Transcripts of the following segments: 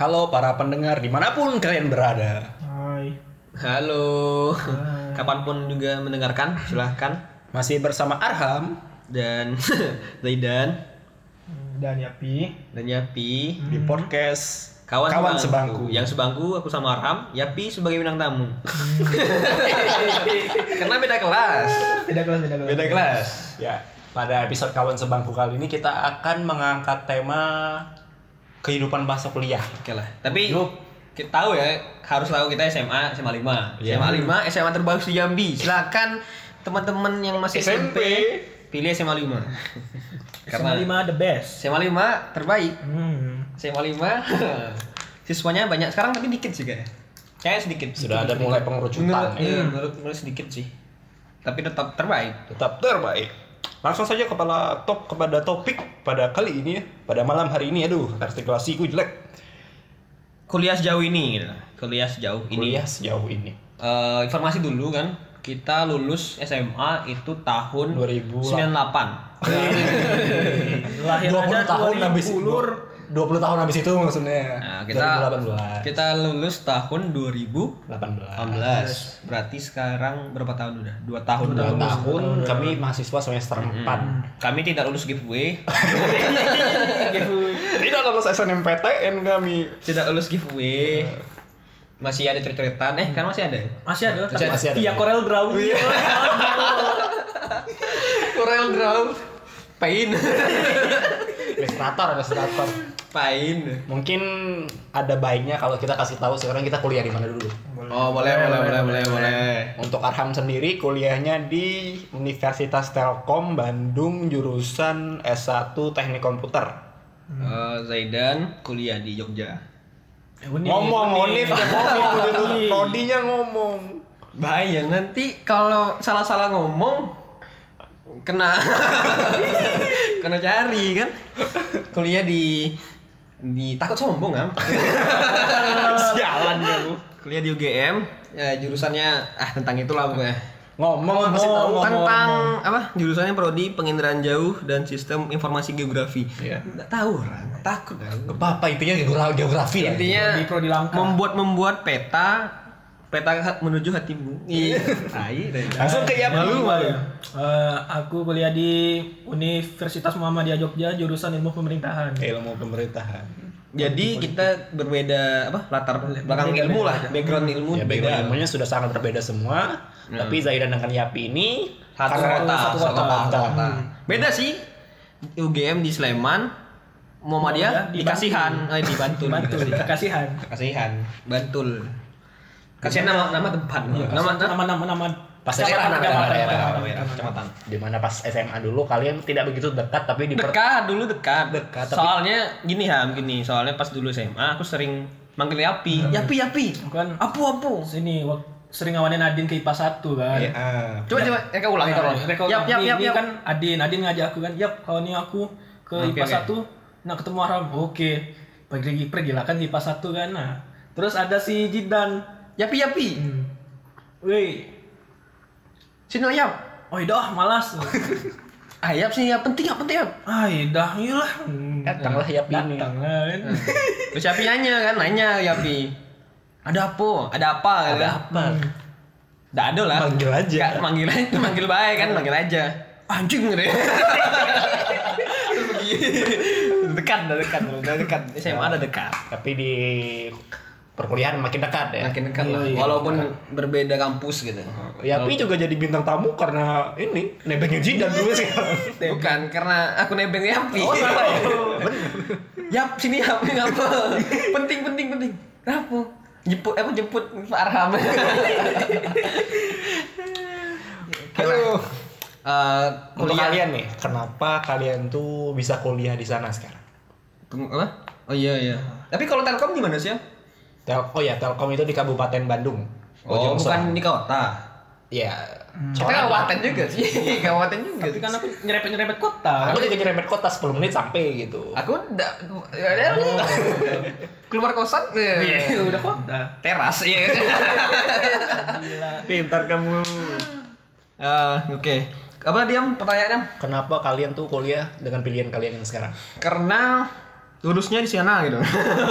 Halo para pendengar di mana pun kalian berada. Hai. Halo, kapan pun juga mendengarkan, silahkan. Masih bersama Arham Dan Zaidan Dan Yapi. dan Yapi, di podcast kawan, Kawan sebangku. Sebangku. Yang sebangku aku sama Arham, Yapi sebagai bintang tamu. Karena beda kelas. Beda kelas, beda kelas. Beda kelas. Ya, pada episode Kawan Sebangku kali ini kita akan mengangkat tema kehidupan masa kuliah. Oke lah. Tapi Yuk. kita tahu ya, harus tahu kita SMA, SMA 5. Iya. SMA 5, SMA terbagus di Jambi. Silakan teman-teman yang masih SMP, pilih SMA 5. Karena lima the best. SMA 5 terbaik. Hmm. SMA 5 siswanya banyak sekarang tapi dikit sih kayak kayak sedikit Sudah ada mulai pengerucutan. menurut, ya. iya, menurut, menurut sedikit sih tapi tetap terbaik Tetap terbaik. Langsung saja kepada top kepada topik pada kali ini ya. Pada malam hari ini aduh, artikulasiku jelek. kuliah sejauh ini gitu. kuliah sejauh ini Kuliah sejauh ini. Eh, informasi dulu kan kita lulus SMA itu tahun 2000 98 Lahir 20 aja tahun habis 2010. 20 tahun habis itu maksudnya. nah, kita 2018. kita lulus tahun 2018 18. berarti sekarang berapa tahun udah dua tahun Dua udah lulus. tahun kami mahasiswa semester 4. kami tidak lulus giveaway Tidak lulus SNMPTN kami. tidak lulus giveaway masih ada coret-coretan eh kan masih ada Masih ada, tapi Masih ada. via Corel Draw. Corel Draw pain Ilustrator, ilustrator. Pain Mungkin ada baiknya kalau kita kasih tahu sekarang kita kuliah di mana dulu. oh boleh boleh boleh boleh boleh Untuk Arham sendiri kuliahnya di Universitas Telkom Bandung jurusan S1 Teknik Komputer. Eh, Zaidan kuliah di Jogja. Ngomong Onif ya ngomong dulu. Prodinya ngomong. bahaya nanti kalau salah-salah ngomong kena. Kena cari kan? Kuliah di di takut sombong kan Sialan kamu. kuliah di UGM ya jurusannya ah tentang itulah pokoknya Ngomong masih tahu ngomong. tentang apa jurusannya prodi penginderaan jauh dan sistem informasi geografi Iya. nggak tahu orang takut Gak apa-apa intinya geogra- geografi ya. intinya Di prodi langka. membuat membuat peta peta menuju hatimu. Iya. Tai tai. Langsung ke Yapi. malu malu. Eh, aku kuliah di Universitas Muhammadiyah Jogja jurusan Ilmu Pemerintahan. Ilmu pemerintahan. jadi kita berbeda apa latar belakang Beda- ilmu beda. lah background ilmu. Ya, beda. Background ilmunya sudah sangat berbeda semua. Tapi Zaidan dengan Yapi ini satu kota satu kota. kota. Beda sih. UGM di Sleman Muhammadiyah di Di Kasihan eh, di Bantul. Bantul, kasihan. Kasihan. Bantul Kasihan nama nama tempat nama nama Nama nama nama Pas daerah SMA, kecamatan di mana pas SMA dulu kalian tidak begitu dekat tapi di dekat dulu dekat Dekat, tapi- soalnya gini ham gini soalnya pas dulu SMA aku sering manggil Yapi Yapi Yapi Bukan apu apu sini sering awanin Adin ke IPA 1 kan. Ya, ah. coba coba ya kau ulangi tolong yap yap ini, yap ini yap kan Adin, Adin ngajak aku kan, yap kalau ini aku ke IPA oke. 1 nak ketemu Aram. Oke. Pergi pergi lah kan IPA 1 kan. Nah, terus ada si Jidan. Yapi Yapi Hmm. Woi, sini yap oh dah malas. ah yap sih yap penting yap penting yap Ay, dah iyalah. Hmm. Datanglah Yapi ini. Datang lah kan. terus Yapi nanya kan nanya Yapi ada apa ada apa Ada apa? Nggak ada lah Manggil aja. Nggak, manggil aja manggil baik kan manggil aja anjing ya. Pergi. dekat udah dekat udah dekat SMA udah dekat Tapi di perkuliahan makin dekat ya. makin dekat lah. Iya, iya, walaupun berbeda kampus gitu. Yapi juga jadi bintang tamu karena ini nebengnya Jidan dulu sih. bukan karena aku nebeng Yapi Oh, salah ya? Yap sini Yap ngapa penting penting penting. Kenapa? Jemput apa jemput Pak Arham Halo. Eh, Untuk kuliah. kalian nih, kenapa kalian tuh bisa kuliah di sana sekarang? Apa? Oh iya iya. Tapi kalau Telkom di mana sih ya Tel oh ya, Telkom itu di Kabupaten Bandung. oh Bojong bukan di kota. Iya. kita kabupaten juga sih. Kabupaten juga Tapi kan aku nyerempet-nyerempet kota. Aku juga nyerempet kota 10 menit sampai gitu. aku enggak ya, keluar kosan Iya, udah kota. teras ya Pintar kamu. Eh, oke. Apa diam? Pertanyaannya Kenapa kalian tuh kuliah dengan pilihan kalian yang sekarang? karena lulusnya di sana gitu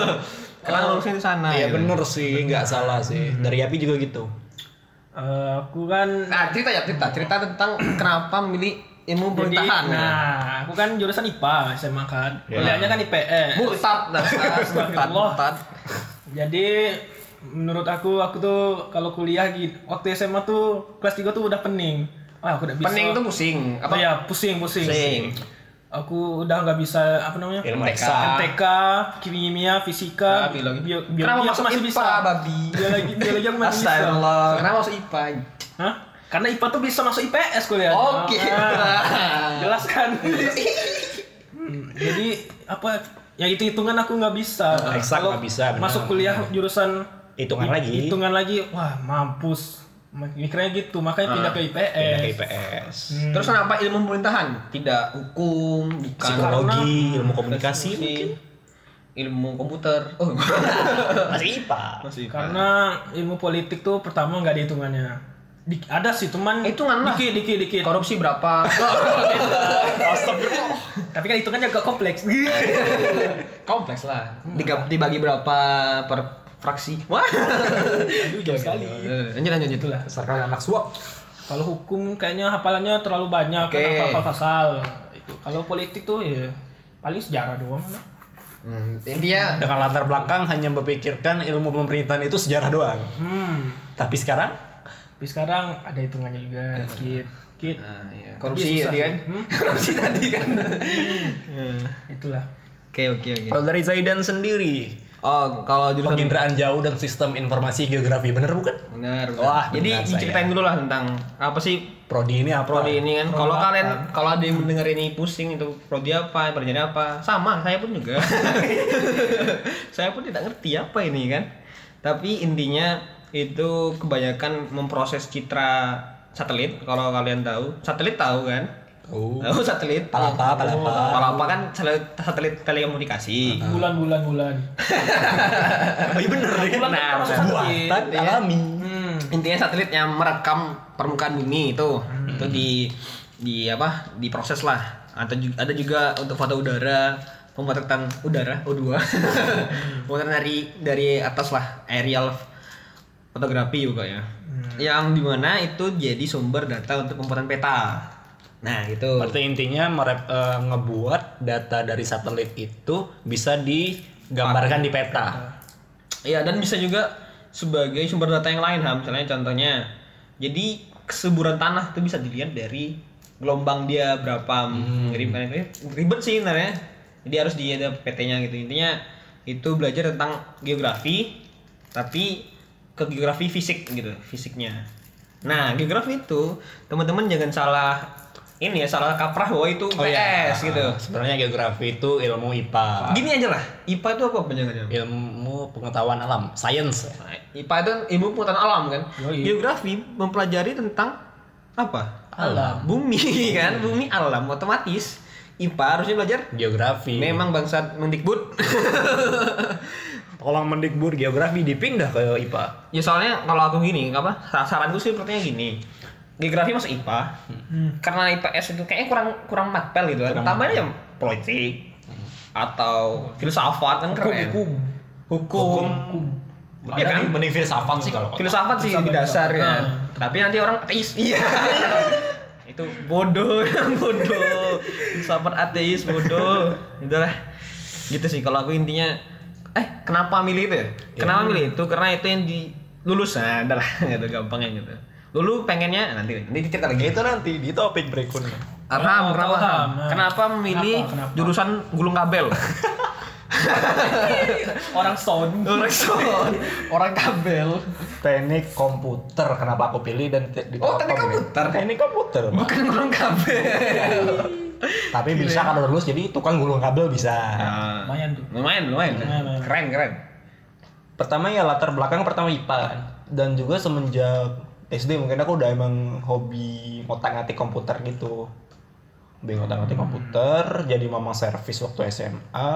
Karena lulusnya di sana. Iya gitu. bener sih, nggak salah sih. Dari Yapi juga gitu. Eh, aku kan Nah, cerita ya cerita, cerita tentang kenapa memilih ilmu pemerintahan. ya. nah, aku kan jurusan IPA SMA kan. Kuliahnya kan IPS. Murtad dasar, murtad, Astagfirullah. murtad. Jadi menurut aku aku tuh kalau kuliah gitu waktu SMA tuh kelas 3 tuh udah pening. Ah, aku udah bisa. Pening tuh pusing. apa Apa? ya pusing pusing. Pusing. Aku udah nggak bisa apa namanya? MTK. Kimia, fisika, Ah, biologi. bio- Kenapa biologi aku masuk masih IPA, bisa. babi? Biologi, biologi aku masih bisa. Astagfirullah. Kenapa masuk IPA? Hah? Karena IPA tuh bisa masuk IPS kuliah. Oke. jelas kan? Hmm, jadi apa? Ya itu hitungan aku nggak bisa. Eksak nggak bisa, benar. Masuk kuliah jurusan Hitungan hi- lagi. Hitungan lagi, wah mampus. Mikirnya gitu, makanya pindah ke IPS. Pindah ke IPS. Hmm. Terus kenapa ilmu pemerintahan? Tidak hukum, bukan Psikologi, ilmu komunikasi mungkin. ilmu komputer. Oh, Masih IPA. masih Karena ilmu politik tuh pertama nggak ada hitungannya. Di- ada sih, cuman Hitungan lah. dikit, dikit, dikit. korupsi berapa? Tapi kan hitungannya agak kompleks. Kompleks lah. Dibagi berapa per fraksi? Wah. Aduh, jauh sekali. Lanjut lanjut lanjut lah. Sarkal anak suap. Kalau hukum kayaknya hafalannya terlalu banyak Oke. kan hafal pasal. Itu. Kalau politik tuh ya paling sejarah doang. lah. Hmm, intinya Dengan latar belakang hanya memikirkan ilmu pemerintahan itu sejarah doang. Hmm. Tapi sekarang Tapi sekarang ada hitungannya juga dikit. Dikit. Nah, iya. Korupsi tadi kan? Hmm? korupsi tadi kan. Itulah. Oke oke oke. kalau dari Zaidan sendiri, Oh, kalau jurusan penginderaan jauh dan sistem informasi geografi bener bukan? benar. benar. Wah, jadi saya. diceritain dulu lah tentang apa sih Prodi ini apa? prodi ini kan. Kalau kalian kalau ada yang mendengar ini pusing itu prodi apa, pelajari apa? Sama, saya pun juga. saya pun tidak ngerti apa ini kan. Tapi intinya itu kebanyakan memproses citra satelit kalau kalian tahu. Satelit tahu kan? Oh. Tahu satelit? Palapa, palapa. Palapa kan satelit, satelit telekomunikasi. Bulan bulan bulan. Oh iya bener. Bulan Nah. Buatan alami. Hmm. intinya satelit yang merekam permukaan bumi itu itu di di apa diproses lah atau ju- ada juga untuk foto udara pemotretan udara O2 pemotretan dari dari atas lah aerial fotografi juga ya yang di mana itu jadi sumber data untuk pembuatan peta nah itu Berarti intinya merep, eh, ngebuat data dari satelit itu bisa digambarkan di peta. Iya dan bisa juga sebagai sumber data yang lain ham. Misalnya contohnya jadi kesuburan tanah itu bisa dilihat dari gelombang dia berapa. Ribet kan ribet sih sebenarnya. Jadi harus di ada PT-nya gitu. Intinya itu belajar tentang geografi tapi ke geografi fisik gitu fisiknya. Nah geografi itu teman-teman jangan salah ini ya salah kaprah bahwa itu Oh iya. PS gitu Sebenarnya geografi itu ilmu IPA. gini aja lah IPA itu apa penjelasannya Ilmu pengetahuan alam, science. IPA itu ilmu pengetahuan alam kan. Yoi. Geografi mempelajari tentang apa? Alam. Bumi kan, bumi alam otomatis. IPA harusnya belajar Geografi. memang bangsat Mendikbud. Tolong mendikbud geografi dipindah ke IPA. ya soalnya kalau aku gini, apa? Saranku sih sepertinya gini. Geografi masuk IPA. Karena IPS itu kayaknya kurang kurang matpel gitu kan. Tambahin aja politik atau filsafat kan keren. Hukum. Hukum. Iya kan? Mending filsafat sih kalau filsafat sih di dasar ya. Tapi nanti orang ateis. Iya. itu bodoh, bodoh. Filsafat ateis bodoh. Itulah. Gitu sih kalau aku intinya eh kenapa milih itu ya? Kenapa milih itu? Karena itu yang di lulus nah, adalah gitu gampangnya gitu. Lulu pengennya nanti nanti cerita lagi. Itu nanti di topik berikutnya. Arham, Oh, kenapa? Kenapa memilih Kenapa, kenapa? jurusan gulung kabel? Orang stone. Orang sound, orang kabel. Teknik komputer kenapa aku pilih dan te- di Oh, teknik ya? komputer. Teknik komputer. Bukan gulung kabel. Tapi bisa kalau lulus jadi tukang gulung kabel bisa. Nah, Lumayan tuh. lumayan, lumayan. Lumayan, lumayan. Keren, keren. Pertama ya latar belakang pertama IPA kan. Dan juga semenjak SD mungkin aku udah emang hobi ngotak-ngatik komputer gitu. Hobi ngotak-ngatik komputer, jadi mama servis waktu SMA.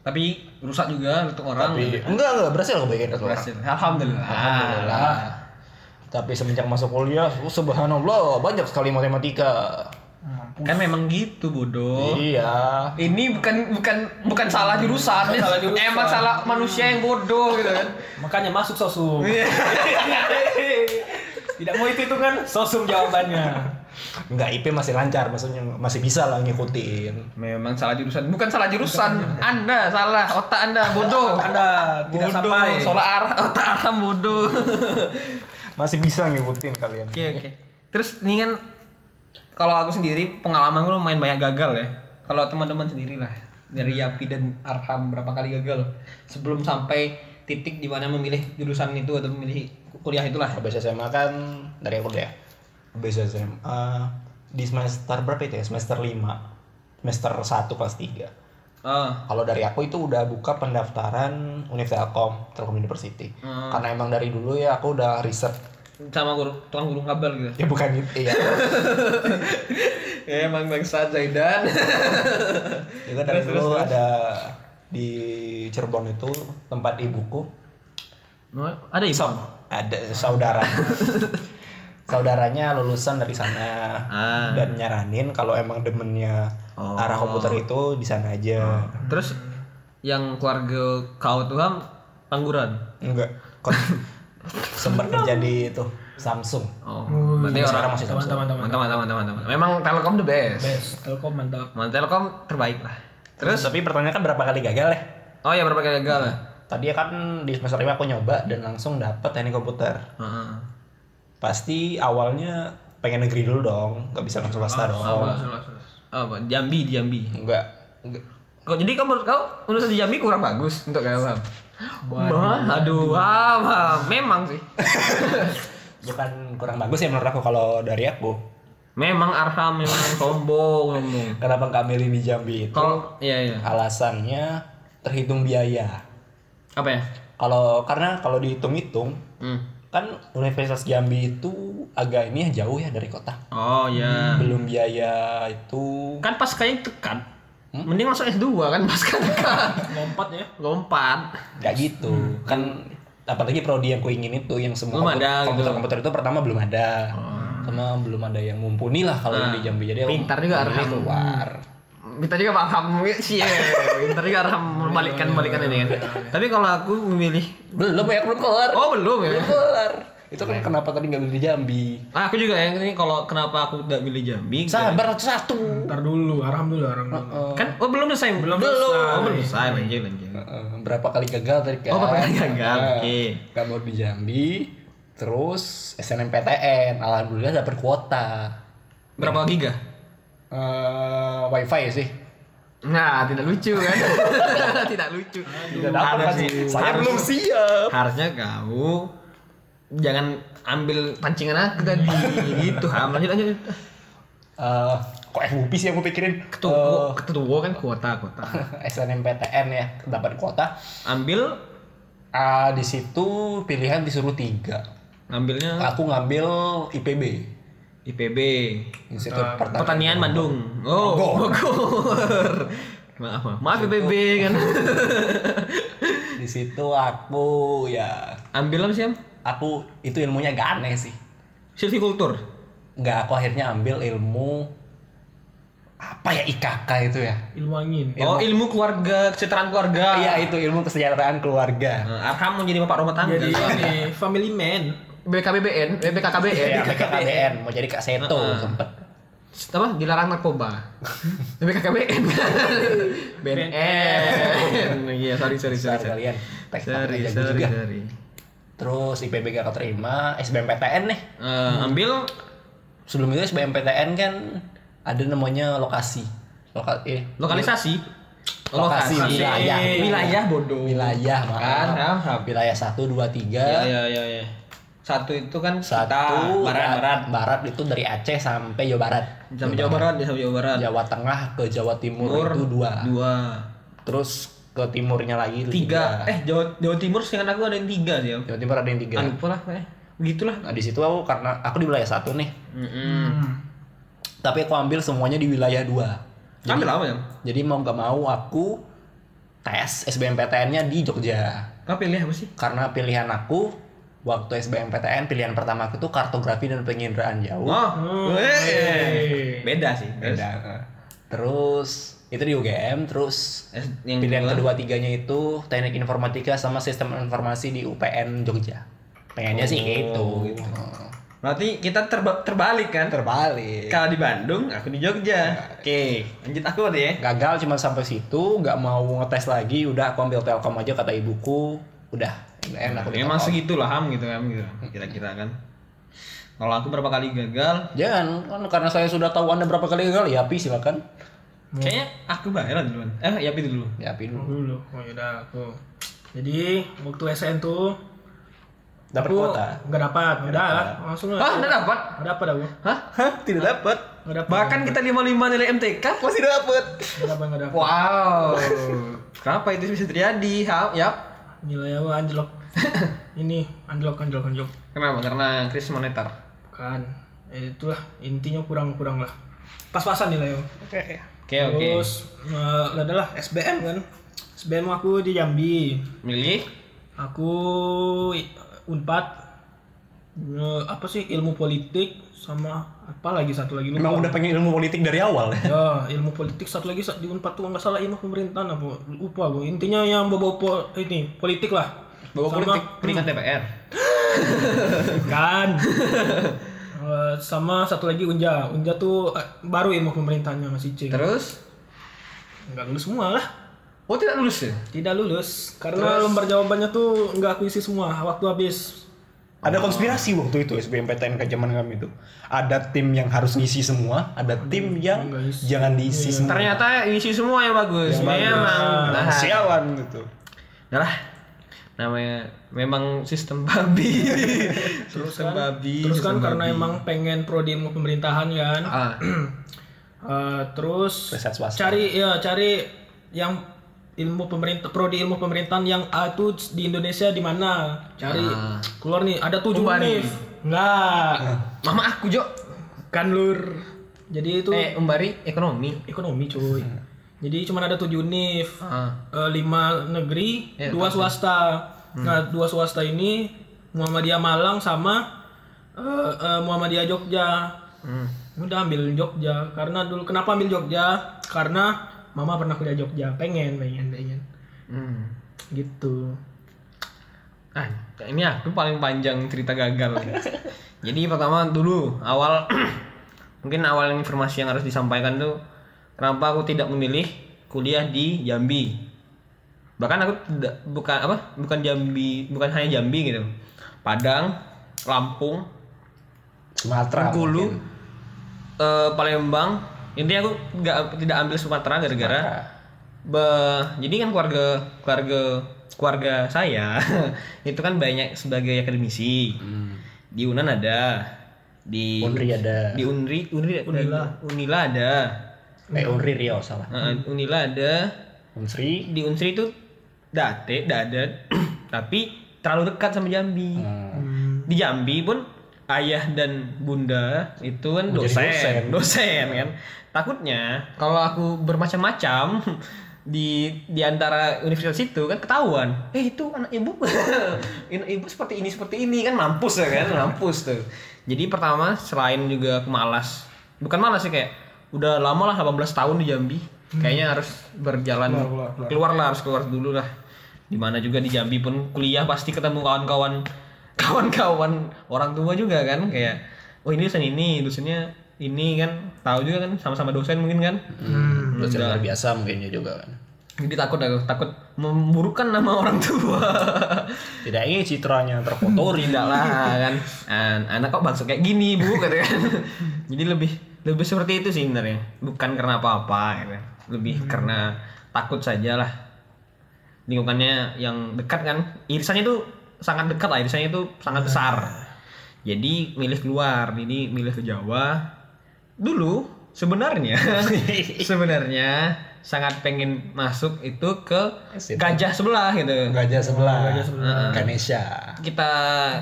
Tapi rusak juga untuk orang. Tapi enggak enggak berhasil aku bikin orang. berhasil. Alhamdulillah. Alhamdulillah. Tapi semenjak masuk kuliah, oh, subhanallah banyak sekali matematika. Kan memang gitu bodoh. Iya. Ini bukan bukan bukan salah jurusan, Bukan salah jurusan. emang salah manusia yang bodoh gitu kan. Makanya masuk sosum. Tidak mau itu hitungan, sosum jawabannya. Enggak, IP masih lancar, maksudnya masih bisa lah ngikutin. Memang salah jurusan, bukan salah jurusan. Anda salah, otak Anda bodoh. Anda tidak bodoh, sampai. salah arah, otak Anda bodoh. Masih bisa ngikutin kalian. Oke oke. Terus ini kan kalau aku sendiri pengalaman gue lumayan banyak gagal ya. Kalau teman-teman sendiri lah dari Yapi dan Arham berapa kali gagal sebelum sampai titik di mana memilih jurusan itu atau memilih kuliah itulah. Habis SMA kan dari aku deh. Habis SMA di semester berapa itu ya? Semester 5. Semester 1 kelas 3. Oh, Kalau dari aku itu udah buka pendaftaran Universitas Telkom, Telkom University. Hmm. Karena emang dari dulu ya aku udah riset. sama guru tukang guru kabel gitu. Ya bukan itu, iya. ya emang bangsa Zaidan. Juga dari dulu ada di Cirebon itu tempat ibuku Ada ibu. Ada saudara saudaranya lulusan dari sana Ah. dan nyaranin kalau emang demennya Oh. arah komputer itu di sana aja Terus yang keluarga kau tuh ham pangguran. enggak kok sempat kerja di itu Samsung Oh, berarti orang masih Samsung Teman-teman. mantap mantap mantap mantap. Memang Telkom the best. Best, Telkom mantap. Mantap Telkom terbaik lah. terus tapi pertanyaan kan berapa kali gagal ya Oh ya berapa kali gagal lah? Tadi kan di semester 5 aku nyoba dan langsung dapet teknik komputer Heeh. pasti awalnya pengen negeri dulu dong nggak bisa langsung swasta dong Oh, apa? Jambi di Jambi. enggak enggak Kok jadi kamu menurut kau lulusan di Jambi kurang bagus untuk kau paham? Wah, aduh, ah, ah, memang sih. bukan kurang bagus ya menurut aku kalau dari aku Memang Arham memang sombong ngomong. kenapa nggak milih di Jambi itu Kalau iya iya. alasannya terhitung biaya Apa ya? kalau karena kalau dihitung-hitung Hmm. kan Universitas Jambi itu agak ini ya jauh ya dari kota Oh ya. belum biaya itu Kan pas kayaknya tekan. Mending langsung S2 kan pas kan. Lompat ya. Lompat. nggak gitu kan apalagi prodi yang ku ingin itu yang semua Belum ada gitu. komputer komputer itu pertama belum ada sama belum ada yang mumpuni lah kalau yang di Jambi jadi Pintar juga milih Arham. keluar Kita juga paham sih ya. Pintar juga Arham membalikkan balikan ini kan. Tapi kalau aku memilih belum ya belum keluar Oh belum ya. belum keluar itu kan kenapa tadi nggak milih Jambi Ah, aku juga yang ini kalau kenapa aku tidak milih Jambi. sabar satu Ntar dulu, aram dulu, aram dulu. Kan oh belum selesai. Belum. selesai. Oh, belum selesai lanjut lanjut. Heeh, berapa kali gagal tadi kan? Oh, berapa kali gagal, Nah, oke. Kamu di Jambi, terus SNMPTN, alhamdulillah dapat kuota. Berapa giga? Eh, wifi sih. Nah, tidak lucu kan? tidak lucu. Tidak dapat Harus kan? sih. Saya Harus- belum siap. Harusnya kamu jangan ambil pancingan aku tadi gitu. Ham lanjut lanjut. Eh, kok FUP sih yang gue pikirin? Ketua, ketua kan kuota kuota. Eh, SNMPTN ya, dapat kuota. Ambil Ah, di situ pilihan disuruh tiga. ngambilnya Aku ngambil IPB, IPB Institut Pertanian. Pertanian Bandung. Oh, Bogor. Maaf, maaf. Maaf IPB kan. Di situ aku ya, Ambil apa sih, Am? aku itu ilmunya gak aneh sih. Silvikultur. Nggak, aku akhirnya ambil ilmu apa ya IKK itu ya? Ilmu angin. Oh, ilmu keluarga, kesejahteraan keluarga. Iya itu ilmu kesejahteraan keluarga. Nah, Arham mau jadi bapak rumah tangga. Jadi ini family man. BKBBN, BKKBN. Iya, BKKBN mau jadi Kak Seto Heeh. sempet. Apa? Dilarang narkoba. BKKBN. BNN. Iya, sorry sorry sorry. Kalian. Sorry, sorry, sorry. Terus IPB gak keterima, SBMPTN nih. Eh, ambil Sebelum itu SBMPTN kan ada namanya lokasi. Loka eh, lokalisasi. Lokasi, wilayah. Wilayah bodoh. wilayah maaf. Kan, ham, ham. Wilayah 1 2 Iya, 3. iya, iya, iya. Satu itu kan Satu kita, barat, barat. barat itu dari Aceh sampai Jawa Barat. Sampai Jawa Barat, ya sampai Jawa Barat. Jawa Tengah ke Jawa Timur, Timur itu dua. Dua. Terus ke timurnya lagi itu Tiga. Eh, Jawa Jawa Timur seingat aku ada yang tiga sih. Jawa Timur ada yang tiga. Anu lah, eh. Begitulah. Nah di situ aku karena aku di wilayah satu nih, Mm tapi aku ambil semuanya di wilayah dua. Ambil apa ya? Jadi mau nggak mau aku tes SBMPTN-nya di Jogja. Kau pilih apa sih? Karena pilihan aku waktu SBMPTN pilihan pertama aku tuh kartografi dan penginderaan jauh. Oh, weh. beda sih. Terus, Beda. Terus itu di UGM, terus yang pilihan kedua? kedua tiganya itu teknik informatika sama sistem informasi di UPN Jogja. Pengennya sih gitu. gitu. Berarti kita terba- terbalik kan? Terbalik. Kalau di Bandung, aku di Jogja. Oke, lanjut aku deh. Gagal cuma sampai situ, nggak mau ngetes lagi, udah aku ambil Telkom aja kata ibuku, udah enak aku di Memang Telkom. segitu lah ham gitu kan gitu. Kira-kira kan. Kalau aku berapa kali gagal, Jangan, kan karena saya sudah tahu anda berapa kali gagal, ya Pi silakan. kayaknya aku bayaran duluan. Eh, ya dulu. Ya Pi dulu. dulu oh yaudah aku jadi waktu SN tuh Dapat kuota. nggak dapat udah langsung Hah, enggak dapat? nggak dapat aku Hah? Hah? Tidak dapat. nggak dapat Bahkan kita 55 nilai MTK masih dapat. nggak dapat nggak dapat Wow. Kenapa itu bisa terjadi? Ha, nilai aku anjlok. Ini anjlok anjlok anjlok. Kenapa? Karena krisis moneter. kan eh, itulah. Intinya kurang kurang lah. Pas-pasan nilai aku Oke, oke. terus eh, adalah SBM kan. SBM aku di Jambi. Milih? Aku unpad apa sih ilmu politik sama apa lagi satu lagi lupa. Udah pengen ilmu politik dari awal ya. Ya, ilmu politik satu lagi di Unpad tuh nggak salah ilmu pemerintahan apa lupa gue. Intinya yang bawa po ini politik lah. bawa Sama- politik peringkat DPR. Kan. Eh, sama satu lagi Unja. Unja tuh eh, baru ilmu pemerintahannya masih C. Terus? Nggak lulus semua lah. Oh tidak lulus ya? Tidak lulus karena lembar jawabannya tuh nggak aku isi semua. Waktu habis. Ada konspirasi waktu itu SBMPTN ke zaman kami itu. Ada tim yang harus ngisi semua, ada tim yang jangan diisi semua. Ternyata isi semua yang bagus. Memang. Nah, sialan gitu. Udah lah. Namanya memang sistem babi. sistem babi. Terus kan karena babi. emang pengen prodi ilmu pemerintahan kan. ah, Eh, terus cari ya cari yang ilmu pemerintah prodi ilmu pemerintahan yang A itu di Indonesia di mana? Cari Ah. keluar nih ada tujuh Umbari. univ enggak. Mama aku Jo. kan lur. Jadi itu Eh, Umbari ekonomi. ekonomi cuy. Jadi cuma ada tujuh univ Ah. Eh, lima negeri Ya, dua swasta. Nah dua swasta ini Muhammadiyah Malang sama eh, eh, Muhammadiyah Jogja. Hmm. udah ambil Jogja. Karena dulu kenapa ambil Jogja? Karena mama pernah kuliah Jogja pengen pengen pengen Hmm. gitu Ah, ini aku paling panjang cerita gagal. Jadi pertama dulu awal mungkin awal informasi yang harus disampaikan tuh kenapa aku tidak memilih kuliah di Jambi. Bahkan aku tidak bukan apa? Bukan Jambi, bukan hanya Jambi gitu. Padang, Lampung, Sumatera. Bengkulu, eh, Palembang. Intinya aku nggak tidak ambil Sumatera gara-gara Be- jadi kan keluarga keluarga keluarga saya itu kan banyak sebagai akademisi. Di Unan ada, di Unri ada. di Unri Unri Unila Unila ada. Eh Unri Riau salah. Eh, Unila ada, Unsri. di Unsri itu date, ada, tapi terlalu dekat sama Jambi. Hmm. Di Jambi pun ayah dan bunda itu kan dosen, dosen. dosen kan. Takutnya kalau aku bermacam-macam di di antara universitas itu kan ketahuan. Eh itu anak ibu, anak ibu seperti ini seperti ini kan mampus ya kan, mampus tuh. Jadi pertama selain juga aku malas, bukan malas sih kayak udah lama lah 18 tahun di Jambi. Kayaknya harus berjalan Keluar, keluar, keluar lah harus keluar dulu lah. Di mana juga di Jambi pun kuliah pasti ketemu kawan-kawan kawan-kawan orang tua juga kan kayak oh ini dosen ini dosennya ini kan. Tahu juga kan sama-sama dosen mungkin kan. Hmm. Dosen luar biasa mungkinnya juga kan. jadi takut aku takut memburukkan nama orang tua. Tidak ingin citranya terkotori. tidak lah kan. An- anak kok bangsa kayak gini bu gitu kan. Jadi lebih lebih seperti itu sih sebenarnya. Bukan karena apa-apa gitu. lebih karena takut saja lah lingkungannya yang dekat kan. Irisannya itu sangat dekat lah irisannya itu sangat besar jadi milih keluar jadi milih ke Jawa dulu sebenarnya sebenarnya sangat pengen masuk itu ke gajah sebelah gitu Gajah sebelah. Gajah sebelah. Ganesha. kita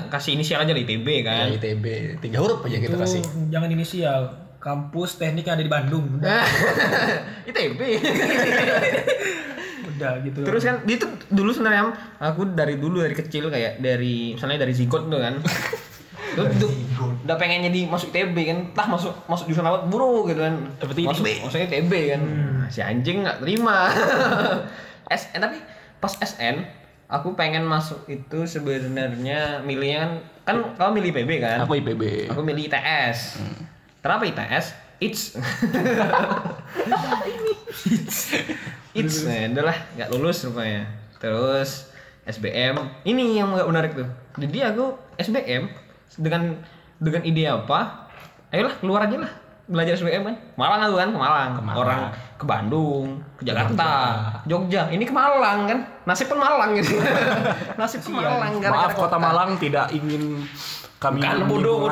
kasih inisial aja lah ITB Ya, kan. ITB. Tiga huruf aja kita itu kasih. jangan inisial kampus teknik yang ada di Bandung ITB. udah gitu Terus kan dia tuh dulu sebenarnya aku dari dulu dari kecil kayak dari misalnya dari zigot tuh kan. Tuh, tuh, udah pengen jadi masuk TB kan, tah masuk masuk jurusan apa buru gitu kan. Dapet masuk, ITB. maksudnya TB kan. Nah, si anjing nggak terima. SN tapi pas SN aku pengen masuk itu sebenarnya milihnya kan kan kamu milih PB kan? Aku IPB. Aku milih ITS. Kenapa ITS? It's. It's. Nah, udah lah, nggak lulus rupanya. Terus SBM. Ini yang nggak menarik tuh. Jadi aku SBM dengan dengan ide apa? Ayolah keluar aja lah belajar SBM kan. Malang aku kan ke Malang. Ke Malang. Orang ke Bandung, ke Jakarta, Jogja. Ini ke Malang kan. Nasib pun Malang gitu. Nasib ke Malang Maaf kota Malang tidak ingin kami Kan bodoh.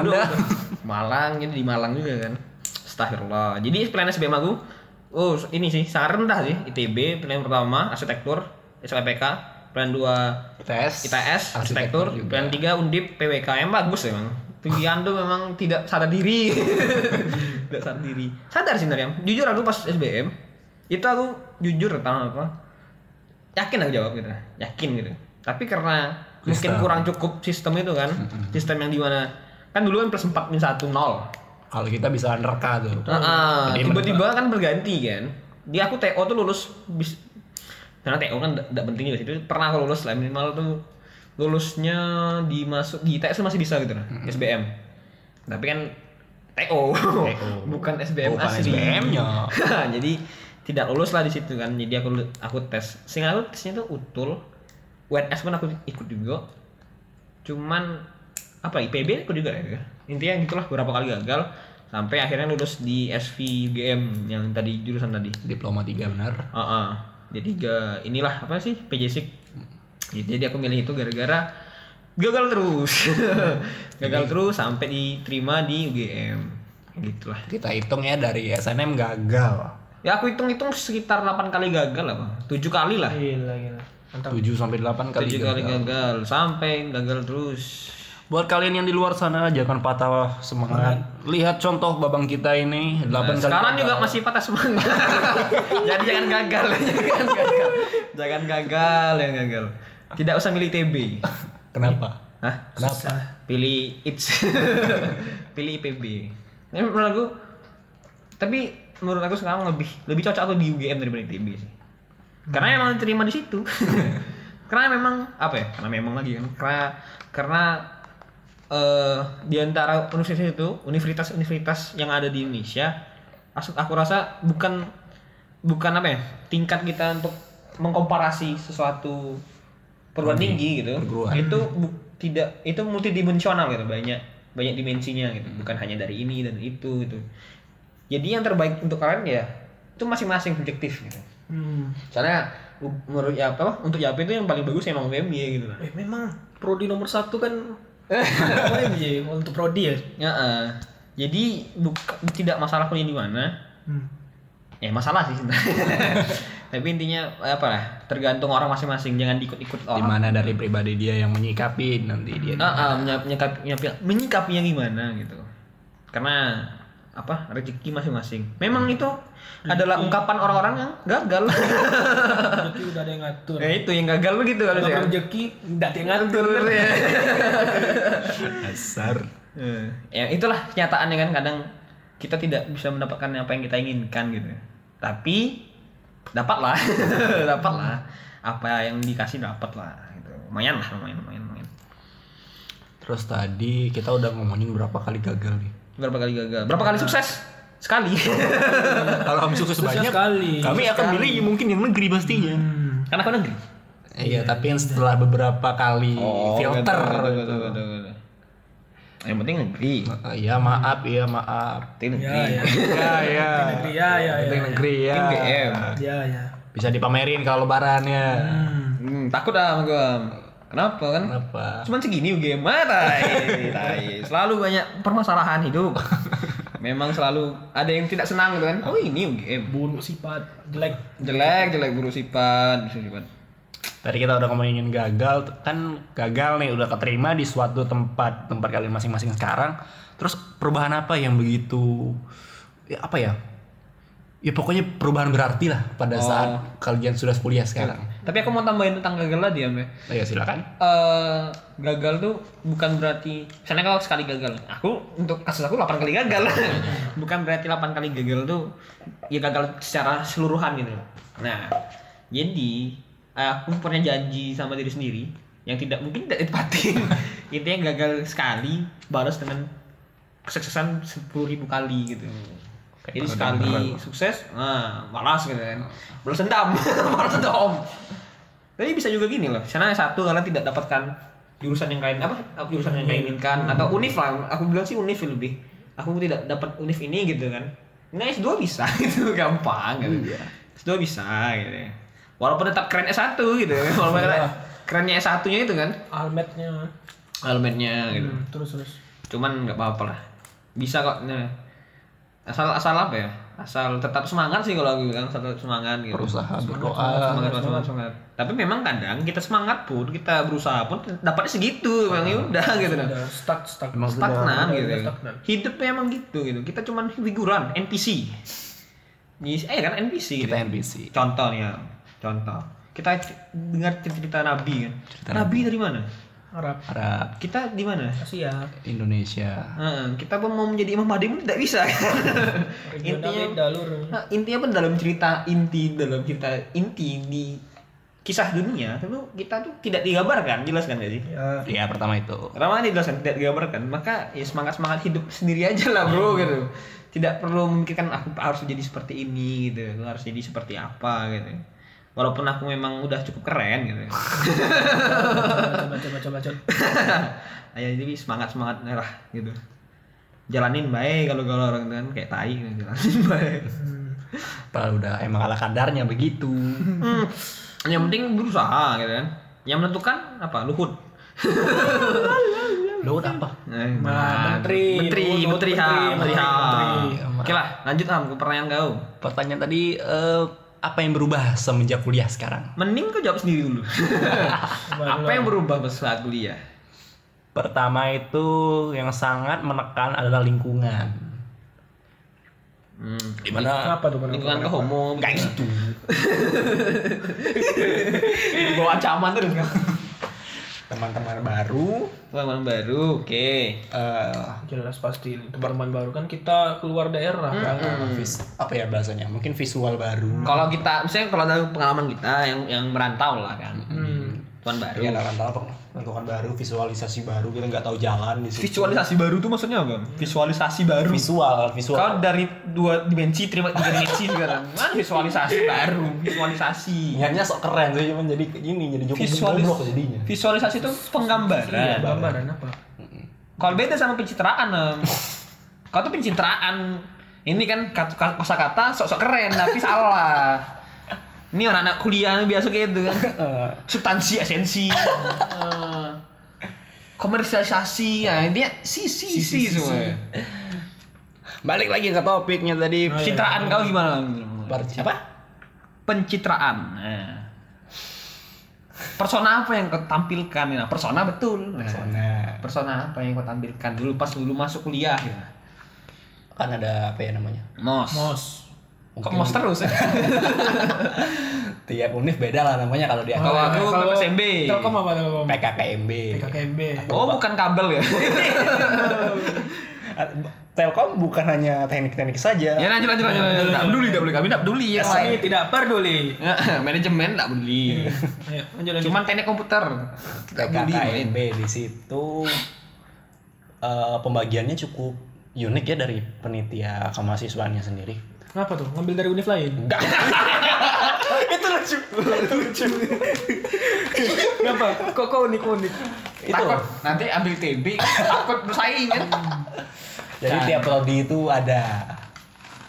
Malang jadi di Malang juga kan. Astagfirullah. Jadi plan SBM aku oh ini sih sangat rendah sih. ITB plan pertama arsitektur SLPK, plan 2 ITS. ITS arsitektur, juga. plan 3 Undip PWK yang bagus emang. Pilihan tuh memang tidak sadar diri. tidak sadar diri. Sadar sih sebenarnya. Jujur aku pas SBM itu aku jujur tahu apa? Yakin aku jawab gitu. Yakin gitu. Tapi karena mungkin kurang cukup sistem itu kan. Sistem yang di mana kan dulu kan plus 4 min 1 nol. Kalau kita bisa nerka tuh. Jadi tiba-tiba kan berganti kan. Di aku TO tuh lulus bis karena TO kan tidak penting juga sih. Itu pernah aku lulus lah minimal tuh lulusnya di masuk di ITS tuh masih bisa gitu nah, SBM. Tapi kan TO, bukan SBM Bukan asli. SBM-nya. Jadi tidak lulus lah di situ kan. Jadi aku aku tes. Sehingga aku tesnya tuh utul. UNS pun aku ikut juga. Cuman apa IPB aku juga ya. Intinya gitulah beberapa kali gagal sampai akhirnya lulus di SV UGM yang tadi jurusan tadi. Diploma 3 benar. Ah, ah. Jadi ga, inilah apa sih PJSIK. Jadi aku milih itu gara-gara gagal terus. gagal terus sampai diterima di UGM. Gitulah. Kita hitung ya dari SNM gagal. Ya aku hitung-hitung sekitar 8 kali gagal lah, Bang. 7 kali lah. gila gila mantap 7 sampai 8 kali 7 kali gagal. gagal sampai gagal terus. Buat kalian yang di luar sana jangan patah semangat. Lihat contoh babang kita ini 8 Nah, kali. sekarang juga masih patah semangat. Jadi jangan gagal, jangan gagal. Jangan gagal, yang gagal. Tidak usah milih TB. Kenapa? Hah? Kenapa? Pilih ITS. Pilih IPB. Ini menurut aku tapi menurut aku sekarang lebih lebih cocok aku di UGM daripada ITB sih. Karena emang diterima di situ. karena memang apa ya? Karena memang lagi kan. Karena karena eh di antara universitas itu, universitas-universitas yang ada di Indonesia, aku, aku rasa bukan bukan apa ya? Tingkat kita untuk mengkomparasi sesuatu perguruan tinggi gitu. perguruan. Itu bu- tidak itu multidimensional gitu, banyak banyak dimensinya gitu. Bukan hanya dari ini dan itu gitu. Jadi yang terbaik untuk kalian ya itu masing-masing subjektif gitu. hmm. Soalnya menurut ya apa untuk YAP itu yang paling bagus emang UMY gitu lah. eh memang prodi nomor satu kan Untuk prodi ya Ya, eh. jadi buka, tidak masalah kuliah di mana. hmm. Ya masalah sih. Tapi intinya apa lah, tergantung orang masing-masing, jangan diikut-ikut Di orang. mana dari pribadi dia yang menyikapi nanti dia. Ah, ah, menyikapi, menyikapi, menyikapinya gimana gitu. Karena apa rezeki masing-masing. Memang itu adalah ungkapan orang-orang yang gagal. rezeki udah ada yang ngatur ya itu yang gagal begitu kalau kalau saya. rezeki nggak ada yang ngatur ya. Dasar. Eh, ya itulah kenyataannya kan kadang kita tidak bisa mendapatkan apa yang kita inginkan gitu tapi dapatlah dapatlah apa yang dikasih dapat lah gitu lumayan lah lumayan lumayan lumayan Terus tadi kita udah ngomongin berapa kali gagal nih. Berapa kali gagal berapa kali sukses sekali Kalau kami sukses Sukses banyak, sekali. kami akan milih mungkin yang negeri pastinya. Hmm. karena aku negeri Iya, tapi yang setelah beberapa kali filter. yang penting negeri Eh, Iya maaf, iya maaf. penting ya negeri ya Iya, iya. negeri ya ya ya Penting negeri ya. Penting BM. ya ya Bisa dipamerin kalau lebaran ya. hmm. hmm, takut ah sama gua kenapa kan Kenapa? Cuman segini UGM mah tai, tai. Selalu banyak permasalahan hidup. Memang selalu ada yang tidak senang gitu kan. Oh ini UGM. buruk sifat jelek Jelek, jelek buruk sifat, buruk sifat. Tadi kita udah ngomongin gagal, kan gagal nih udah keterima di suatu tempat tempat kalian masing-masing sekarang. Terus perubahan apa yang begitu ya apa ya? Ya pokoknya perubahan berarti lah pada saat kalian sudah kuliah sekarang. Tapi aku mau tambahin tentang gagal tadi ya, Mbak. Oh, ya silakan. eh gagal tuh bukan berarti misalnya kalau sekali gagal. Aku untuk kasus aku 8 kali gagal. Bukan berarti 8 kali gagal tuh ya gagal secara keseluruhan gitu nah jadi aku pernah janji sama diri sendiri yang tidak mungkin tidak ditepatin. Intinya gagal sekali balas dengan kesuksesan 10.000 ribu kali gitu jadi sekali sukses nah balas gitu kan balas dendam balas dendam tapi bisa juga gini loh, karena satu kalian tidak dapatkan jurusan yang kalian apa jurusan yang kalian inginkan atau univ lah. Aku bilang sih univ lebih. Aku tidak dapat univ ini gitu kan. Nah S2 bisa gitu gampang gitu. S2 bisa gitu. ya. Walaupun tetap keren S1 gitu. Walaupun keren, kerennya S1-nya itu kan Almetnya. elemennya gitu. Hmm, terus terus. Cuman nggak apa-apa lah. Bisa kok. Nah. Asal asal apa ya? Asal tetap semangat sih kalau aku bilang tetap semangat gitu. Berusaha berdoa. semangat, semangat, semangat, semangat. Tapi memang kadang kita semangat pun, kita berusaha pun dapatnya segitu, memang ya udah gitu kan. Udah stuck stuck. Emang Stagnan udah- gitu. udah stagnan. Hidupnya emang gitu gitu. Kita cuman figuran, NPC. Yes, eh kan NPC gitu. Kita NPC. Contoh nih ya, contoh. Kita dengar cerita Nabi kan. Nabi dari mana? Arab. Arab, Kita di mana? Asia. Indonesia. Heeh, kita pun mau menjadi Imam Mahdi pun tidak bisa. Intinya beda lur. Nah, intinya pun dalam cerita inti dalam cerita inti di kisah dunia itu kita tuh tidak digambarkan jelas kan gak sih Ya. Ya pertama itu. Pertama dijelaskan tidak digambarkan maka ya semangat semangat hidup sendiri aja lah bro gitu tidak perlu memikirkan aku harus jadi seperti ini gitu aku harus jadi seperti apa gitu walaupun aku memang udah cukup keren gitu Coba coba coba coba. ya jadi semangat semangat lah gitu jalanin baik kalau kalau orang kan kayak tai gitu, jalanin baik Padahal udah emang ala kadarnya begitu. Hmm, yang penting berusaha gitu kan yang menentukan apa luhut Luhut apa? Nah, menteri. menteri Luhut, menteri menteri, ham menteri ham menteri. oke lah lanjut ham ke pertanyaan kau Pertanyaan tadi eh, apa yang berubah semenjak kuliah sekarang? mending kau jawab sendiri dulu apa yang berubah pas saat kuliah Pertama itu yang sangat menekan adalah lingkungan. hmm. Di mana Kenapa tuh lingkungan ke homo kayak gitu. bawa ancaman terus kan Teman-teman baru teman baru oke eh Jelas pasti teman-teman baru kan kita keluar daerah kan. vis- apa ya bahasanya? Mungkin visual baru. kalau kita misalnya kalau dari pengalaman kita yang yang merantau lah kan Hmm. Tuan baru Ya nggak tahu baru, visualisasi baru kita nggak tahu jalan di situ. visualisasi baru tuh maksudnya apa visualisasi baru Visual, visual. Kau dari dua dimensi terima tiga dimensi sekarang. Mana visualisasi baru, visualisasi. Niatnya sok keren sih, cuman jadi gini, jadi jomblo Visualis goblok jadinya. visualisasi itu penggambaran. Iya, gambaran apa? Kalau beda sama pencitraan, Em. Kau tuh pencitraan. Ini kan kata kata sok-sok keren tapi salah. Ini orang anak kuliah biasa gitu kan. Substansi, esensi. komersialisasi, ya intinya sisi sisi semua. Balik lagi ke topiknya tadi. Pencitraan kau gimana? Bar- apa? pencitraan. Nah. Persona apa yang kau tampilkan? Nah, persona betul. Nah, Persona. persona apa yang kau tampilkan dulu pas dulu masuk kuliah ya? Kan ada apa ya namanya? Mos. Mos. Kok mos terus ya? Tiap univ beda lah namanya kalau dia. Kalau aku Kalau PPSMB. Telkom apa Telkom? PKKMB. PKKMB. Oh, bukan kabel ya? Telkom bukan hanya teknik-teknik saja. ya lanjut lanjut lanjut. Nggak peduli, nggak peduli. Kami nggak peduli ya. Kami tidak peduli. Ya, Manajemen nggak peduli. Ayo, lanjut lanjut. Cuman teknik komputer. Nggak peduli. PKKMB di situ eh, pembagiannya cukup unik ya dari penitia kemahasiswaannya sendiri. Kenapa tuh? Ngambil dari univ lain? Enggak. itu lucu. lucu. Kenapa? Kok kok unik unik? Itu. Takut nanti ambil TB, takut bersaing kan. Jadi tiap prodi itu ada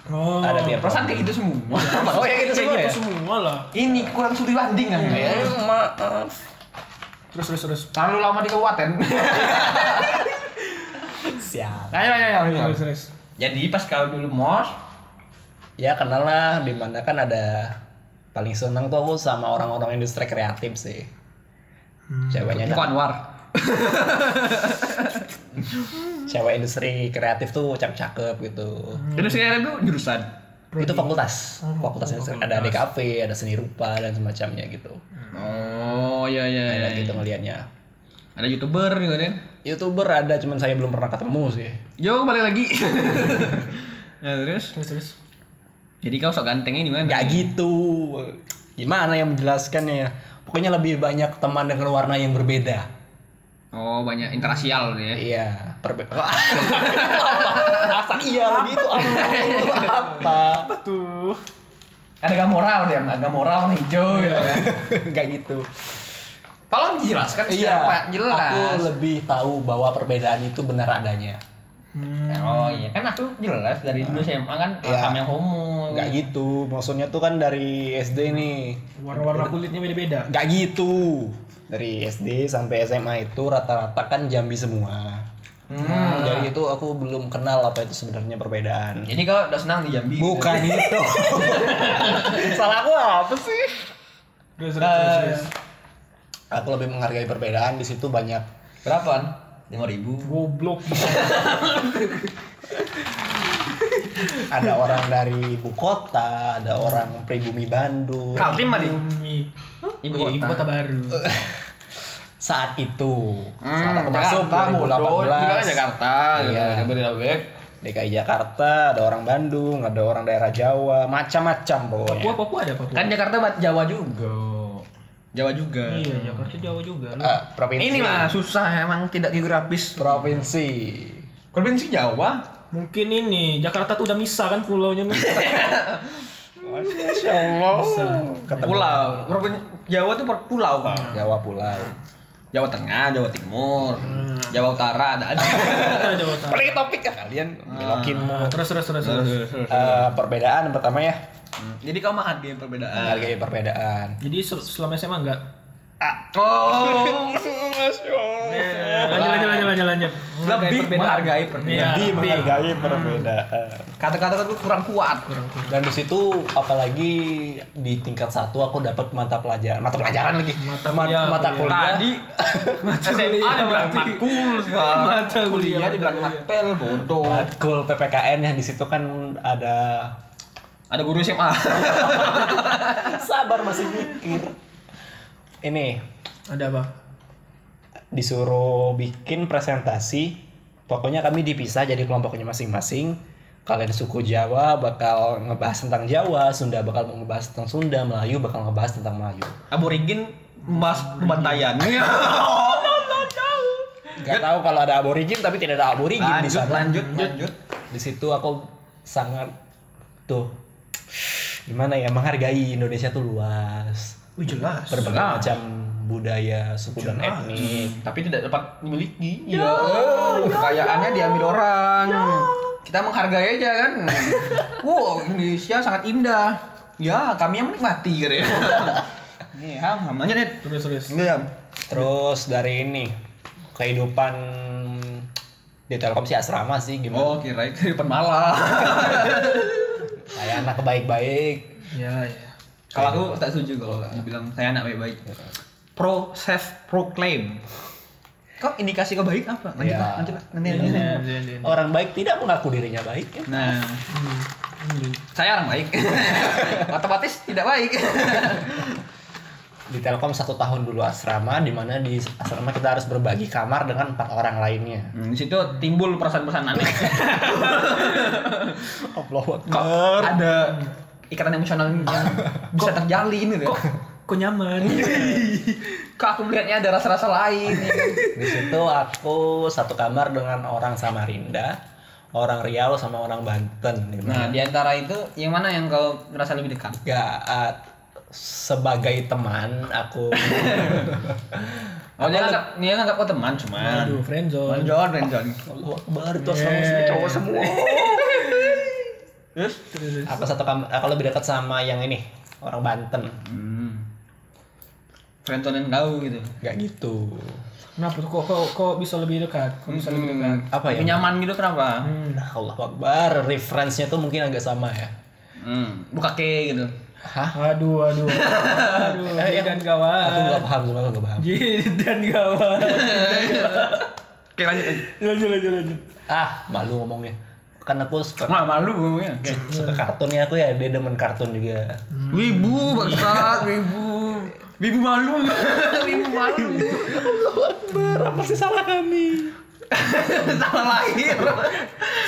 Oh. ada tiap Perasaan prodi. kayak gitu semua. Oh ya gitu Kayak semua ya. gitu semua lah. Ini kurang studi banding kan. Eh, maaf. Terus terus terus. Terlalu lama di kabupaten. Siap. Ayo ayo ayo. ayo. Terus terus. Jadi pas kau dulu mos, Ya kenal lah di mana kan ada paling seneng tuh aku sama orang-orang industri kreatif sih. Ceweknya Kok kan, Anwar. cewek industri kreatif tuh cakep-cakep gitu. Industri kreatif itu jurusan. itu fakultas fakultas ada DKV ada seni rupa dan semacamnya gitu Oh iya iya. ada iya. gitu ngelihatnya Ada youtuber juga kan? youtuber ada cuman saya belum pernah ketemu sih Yo balik lagi. nah terus. Terus terus. Jadi kau sok gantengnya di mana? nggak gitu gimana yang menjelaskannya ya pokoknya lebih banyak teman dengan warna yang berbeda Oh banyak interasial ya. iya perbeda apa iya lagi itu apa apa Apa tuh? Ada gamora dia, gamora warna hijau gitu kan. nggak gitu Tolong jelaskan iya siapa aku jelas. lebih tahu bahwa perbedaan itu benar adanya Oh iya kan aku jelas dari dulu SMA kan kami yang homo. nggak gitu maksudnya tuh kan dari SD nih Warna-warna kulitnya beda-beda. nggak gitu dari SD sampai SMA itu rata-rata kan Jambi semua Hmm. jadi itu aku belum kenal apa itu sebenarnya perbedaan Jadi kau udah senang di Jambi. bukan itu salah aku apa sih Terus terus terus. terus. aku lebih menghargai perbedaan di situ banyak Berapaan? Lima ribu. Goblok. ada orang dari ibu kota ada orang pribumi Bandung Kaltim mah di. Bumi. Ibu Oh, Ibu kota. kota baru. saat itu saat Hmm, aku masuk Jakarta, kan 2018 Jakarta. gitu. Iya. Jabodetabek. DKI Jakarta ada orang Bandung ada orang daerah Jawa macam-macam pokoknya Papua Papua ada Papua. Kan Jakarta buat Jawa juga. Jawa juga. Iya, Jakarta Jawa juga. Lu. Eh, provinsi Ini mah susah emang tidak geografis. provinsi Provinsi Jawa. Mungkin ini Jakarta tuh udah misah kan pulaunya misah. Masya Allah Pulau. Provinsi Jawa tuh per pulau, Pak. Jawa pulau Jawa Tengah, Jawa Timur, Jawa Utara ada aja. Jawa Utara. topik ya kalian belokin Nah, terus terus terus terus. Eh, perbedaan yang pertama ya Jadi kau menghargai perbedaan. menghargai perbedaan Jadi se- selama SMA enggak? Oh, Eh, lanjut lanjut lanjut lanjut lanjut. lebih menghargai Iya. perbedaan. lebih menghargai perbedaan Kata-kata itu kurang kuat. dan di situ apalagi di tingkat satu aku dapat mata pelajaran mata pelajaran lagi Mata Ma- kuliah, mata kuliah Tadi SMA dibilang matkul sekarang. Mata kuliah, Kuliah mata dibilang kuliah. mapel bodoh. matkul PPKN yang di situ kan ada Ada guru SMA. sabar masih mikir ini Ada apa? disuruh bikin presentasi pokoknya kami dipisah jadi kelompoknya masing-masing kalian suku Jawa bakal ngebahas tentang Jawa Sunda bakal ngebahas tentang Sunda Melayu bakal ngebahas tentang Melayu Aborigin Mas pembantaian. Gak tahu kalau ada aborigin tapi tidak ada aborigin di lanjut, sana lanjut, lanjut. di situ aku sangat tuh gimana ya menghargai Indonesia tuh luas Wih jelas. berbagai Jelas. macam budaya suku dan Jelas. etnik Tapi tidak dapat dimiliki. Ya, kekayaannya diambil orang. Kita menghargai aja kan. wow, Indonesia sangat indah. Ya, kami yang menikmati gitu ya. Nih, ham, ham. Terus terus. Enggak, terus dari ini kehidupan di Telkom sih asrama sih gimana Oh, kira itu malah. saya anak baik-baik Ya ya. Kalau aku tak setuju kalau dibilang saya anak baik-baik. Pro self proclaim. Kok indikasi kau baik apa? Lanjut, Ya. lah, lanjut lah. Nanti Iya, lanjut. iya, iya, iya. orang baik tidak mengaku dirinya baik ya. Nah, saya orang baik. Otomatis tidak baik. di Telkom satu tahun dulu asrama di mana di asrama kita harus berbagi kamar dengan empat orang lainnya Hmm, di situ timbul perasaan-perasaan aneh. Allah Kok ada ikatan emosional yang bisa terjalin gitu. ya? Kok kok nyaman? Kok aku melihatnya ada rasa-rasa lain. di situ aku satu kamar dengan orang Samarinda orang Riau sama orang Banten di Nah, di antara itu yang mana yang kau merasa lebih dekat? Gak, uh, sebagai teman aku Oh, dia nganggap dia nganggap kau teman cuman. Aduh, friendzone. Friendzone, friendzone. Allah Akbar itu asrama semua cowok semua Terus? aku satu kamar aku lebih dekat sama yang ini orang Banten Hmm. Friendzone kau gitu. Gak gitu Kenapa tuh kok kok kok bisa lebih dekat? Kok bisa lebih dekat? apa ya nyaman gitu kenapa? Nah, Allah Akbar referensinya tuh mungkin agak sama ya Hmm, buka ke gitu. Hah? Aduh, aduh. Aduh, Eh, dan Aku gawat. gak paham, cuma aku gak paham dan gawat. Oke lanjut lanjut. Lanjut lanjut lanjut. Ah, malu ngomongnya kan aku suka Nggak malu ngomongnya. suka kartun ya aku ya dia demen kartun juga Wibu bangsat, wibu. Wibu malu. wibu malu. apa sih salah kami salah lahir.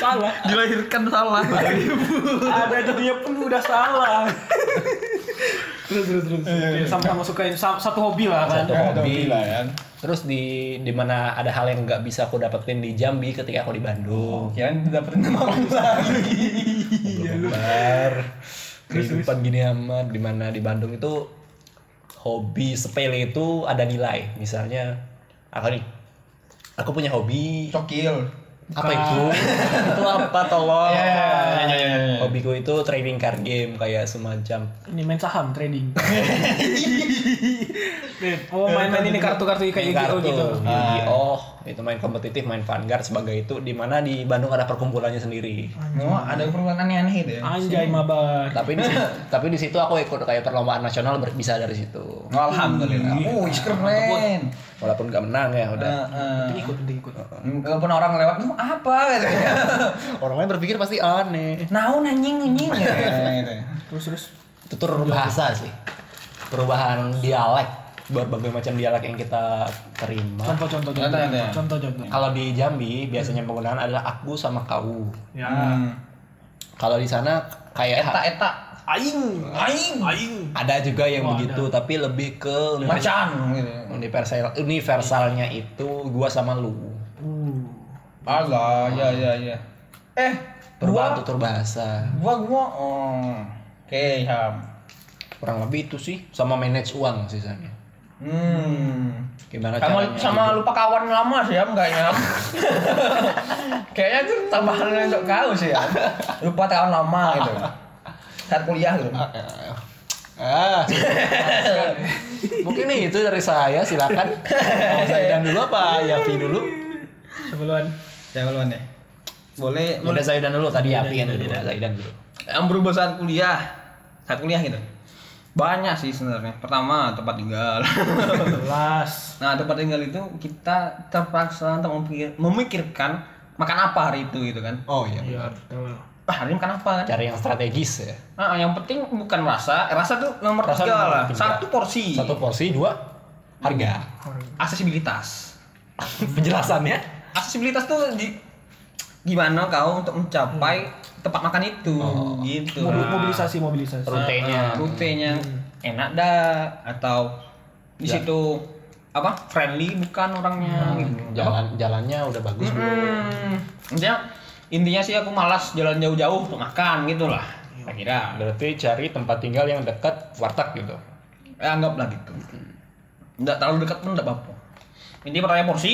Salah. Dilahirkan salah. Ada jadinya pun udah salah. terus terus terus. Oke, sama-sama sukain sa- satu hobi lah kan. satu hobi lah ya. terus di di mana ada hal yang nggak bisa aku dapetin di Jambi ketika aku di Bandung Kirain dapetin nama orang lagi. Bar kehidupan gini amat di mana di Bandung itu hobi sepele itu ada nilai misalnya apa nih aku punya hobi Cokil. Apa itu itu apa tolong Ya, ya, ya, ya, ya. hobiku itu trading card game kayak semacam Ini main saham trading. oh main-main ini kartu-kartu kayak kartu gitu gitu. oh itu main kompetitif main Vanguard sebagai itu di mana di Bandung ada perkumpulannya sendiri Oh, ada perbuatan aneh-aneh itu ya. Anjay mabar. tapi di situ, tapi di situ aku ikut kayak perlombaan nasional bisa dari situ Alhamdulillah. Oh, keren. walaupun gak menang ya udah ikut, penting ikut. Kalaupun orang lewat, "Hmm, apa?" gitu. orang lain berpikir pasti aneh Naon anjing anjing ya. gitu. Terus terus. itu tuh bahasa sih perubahan dialek berbagai macam dialek yang kita terima Contoh-contoh contoh. Contoh, contoh. Contoh-contoh. kalau di Jambi biasanya penggunaan adalah aku sama kau Ya. Hmm. kalau di sana kayak Eta eta. Aing. Aing. Aing. ada juga yang Oh, begitu tapi lebih ke Macan gitu. universal universalnya itu gua sama lu. Agak, ya ya ya. Eh, gua tutur bahasa gua gua oh. Oke, Ham. kurang lebih itu sih sama manage uang sisanya Hmm. gimana Sama caranya sama hidup. lupa kawan lama sih ya kayaknya. kayaknya itu tambahan untuk kau sih ya. Lupa kawan lama gitu. Saat kuliah gitu. ah mungkin nih itu dari saya silakan mau Zaidan dulu apa Yafi dulu Sebelum Ya kalau deh. Boleh. Udah Zaidan dulu tadi Yafi kan dulu Zaidan. Dulu. Yang berubah saat kuliah. Saat kuliah gitu. Banyak sih sebenarnya. Pertama tempat tinggal. Kelas. nah tempat tinggal itu kita terpaksa untuk memikir- memikirkan makan apa hari itu gitu kan. Oh iya. Iya, betul. ah hari ini makan apa kan? Cari yang strategis ya. Nah, yang penting bukan rasa. Eh, rasa tuh nomor Rasa tiga nomor lah. tiga. satu porsi. Satu porsi dua harga. Aksesibilitas. Penjelasannya aksesibilitas tuh di gimana kau untuk mencapai tempat makan itu? Gitu. Mobil, mobilisasi mobilisasi. rutenya. Ah, rutenya. Enak dah. Atau di situ apa friendly bukan orangnya? Gitu. jalan jalannya udah bagus belum Hmm, intinya intinya sih aku malas jalan jauh-jauh untuk makan gitu lah saya kira berarti cari tempat tinggal yang dekat warteg gitu? Eh, anggaplah gitu. Nggak terlalu dekat pun nggak apa-apa. Intinya pertanyaan porsi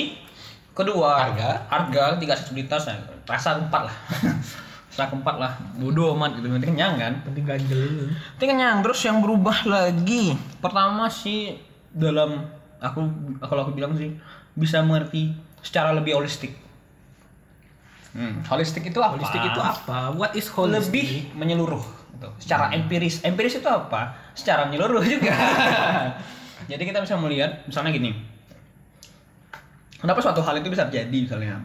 kedua Harga? harga tiga aksesibilitas nah, rasa empat lah rasa keempat lah bodoh amat gitu penting kenyang kan Penting ganjel. Tapi kenyang terus yang berubah lagi. Pertama sih dalam aku kalau aku bilang sih bisa mengerti secara lebih holistik. Hmm, holistik itu apa? Holistik itu apa? What is holistic? Lebih menyeluruh. Gitu. Secara empiris. Empiris itu apa? Secara menyeluruh juga. Jadi kita bisa melihat misalnya gini. Kenapa suatu hal itu bisa terjadi misalnya?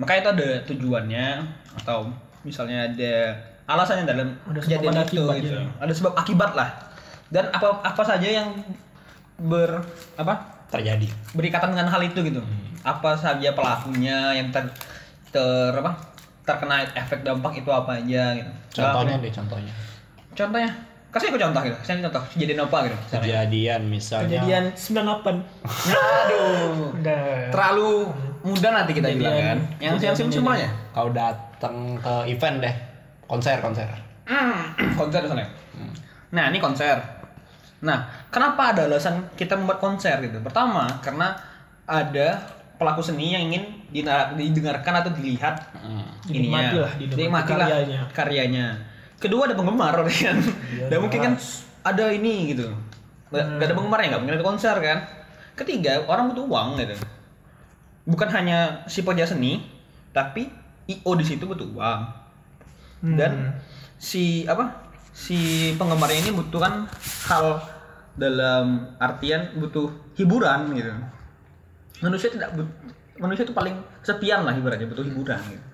Maka itu ada tujuannya atau misalnya ada alasannya dalam Ada kejadian itu gitu. ya. Ada sebab akibat lah. Dan apa apa saja yang ber apa terjadi berikatan dengan hal itu gitu. Apa saja pelakunya yang ter, ter apa terkena efek dampak itu apa aja gitu. contohnya deh contohnya Contohnya, kasih aku contoh gitu. Kasih contoh kejadian apa gitu. misalnya. kejadian misalnya Kejadian 98. Aduh. Udah. Terlalu mudah nanti kita Kejadian- bilang kan. Yang yang sim semuanya. kau datang ke event deh konser konser konser misalnya. Nah, ini konser. Nah, kenapa ada alasan kita membuat konser gitu? Pertama, karena ada pelaku seni yang ingin didengarkan atau dilihat ininya. Dinikmati lah, dinikmati Dinikmati lah karyanya. karyanya. Kedua ada penggemar kan. Dan mungkin kan ada ini gitu. Nggak nggak ada penggemar ya nggak mungkin ada konser kan. Ketiga, orang butuh uang gitu. Bukan hanya si pekerja seni, tapi IO di situ butuh uang dan si apa si penggemarnya ini butuhkan hal dalam artian butuh hiburan gitu manusia tidak manusia itu paling sepian lah ibaratnya butuh hiburan gitu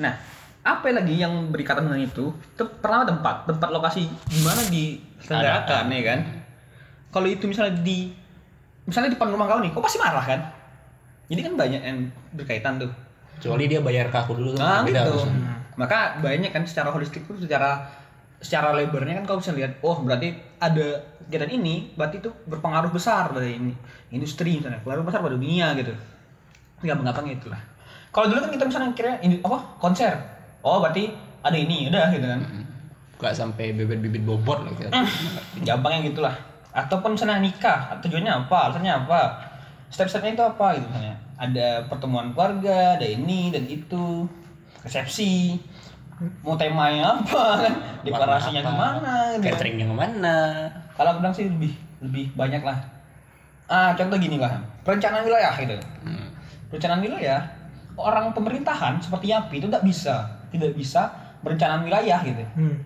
Nah, apa lagi yang berikatan dengan itu? Tem- Pertama tempat, tempat lokasi di mana diselenggarakan ya kan. Kalau itu misalnya di misalnya di depan rumah kau nih, kau pasti marah kan? Jadi kan banyak yang berkaitan tuh. Kecuali dia bayar ke aku dulu tuh. Nah, gitu. tuh. Maka banyak kan secara holistik tuh secara secara lebarnya kan kau bisa lihat, oh berarti ada kegiatan ini, berarti itu berpengaruh besar pada ini industri misalnya, pengaruh besar pada dunia gitu. Gampang-gampang gitu lah. Kalau dulu kan kita misalnya kira ini apa konser, oh berarti ada ini, udah gitu kan. Gak sampai bibit-bibit bobot lah gitu. Gampangnya gitulah. Ataupun misalnya nikah, tujuannya apa, alasannya apa, step-stepnya itu apa gitu misalnya. Ada pertemuan keluarga, ada ini dan itu, resepsi, mau temanya apa kan, deklarasinya apa, ke mana, gitu kan. Cateringnya ke mana? Kalau aku bilang sih lebih lebih banyak lah. Ah, contoh gini lah, perencanaan wilayah gitu. Hmm. Perencanaan wilayah, orang pemerintahan seperti Yapi itu tidak bisa, tidak bisa berencana wilayah gitu. Hmm.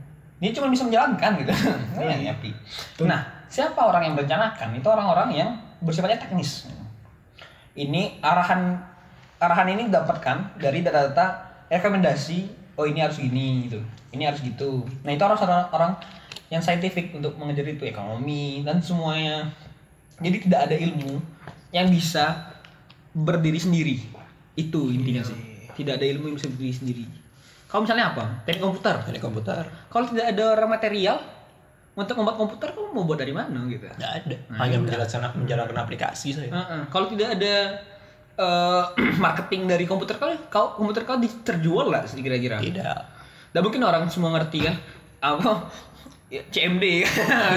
Dia cuma bisa menjalankan gitu. Yang Yapi. Nah, siapa orang yang merencanakan? Itu orang-orang yang bersifatnya teknis. Ini arahan arahan ini didapatkan dari data-data rekomendasi oh ini harus gini gitu. Ini harus gitu. Nah, itu orang orang yang saintifik untuk mengejar itu ekonomi dan semuanya. Jadi tidak ada ilmu yang bisa berdiri sendiri. Itu intinya sih. Tidak ada ilmu yang bisa berdiri sendiri. Kalau misalnya apa? Teknik komputer. Dari komputer. Kalau tidak ada orang material untuk membuat komputer, kamu mau buat dari mana gitu? Nggak ada. Hanya menjalankan menjalankan aplikasi saya. Heeh. Kalau tidak ada eh, marketing dari komputer kau, kau komputer kau terjual lah kira-kira. Tidak. Dan mungkin orang semua ngerti kan apa ya, CMD.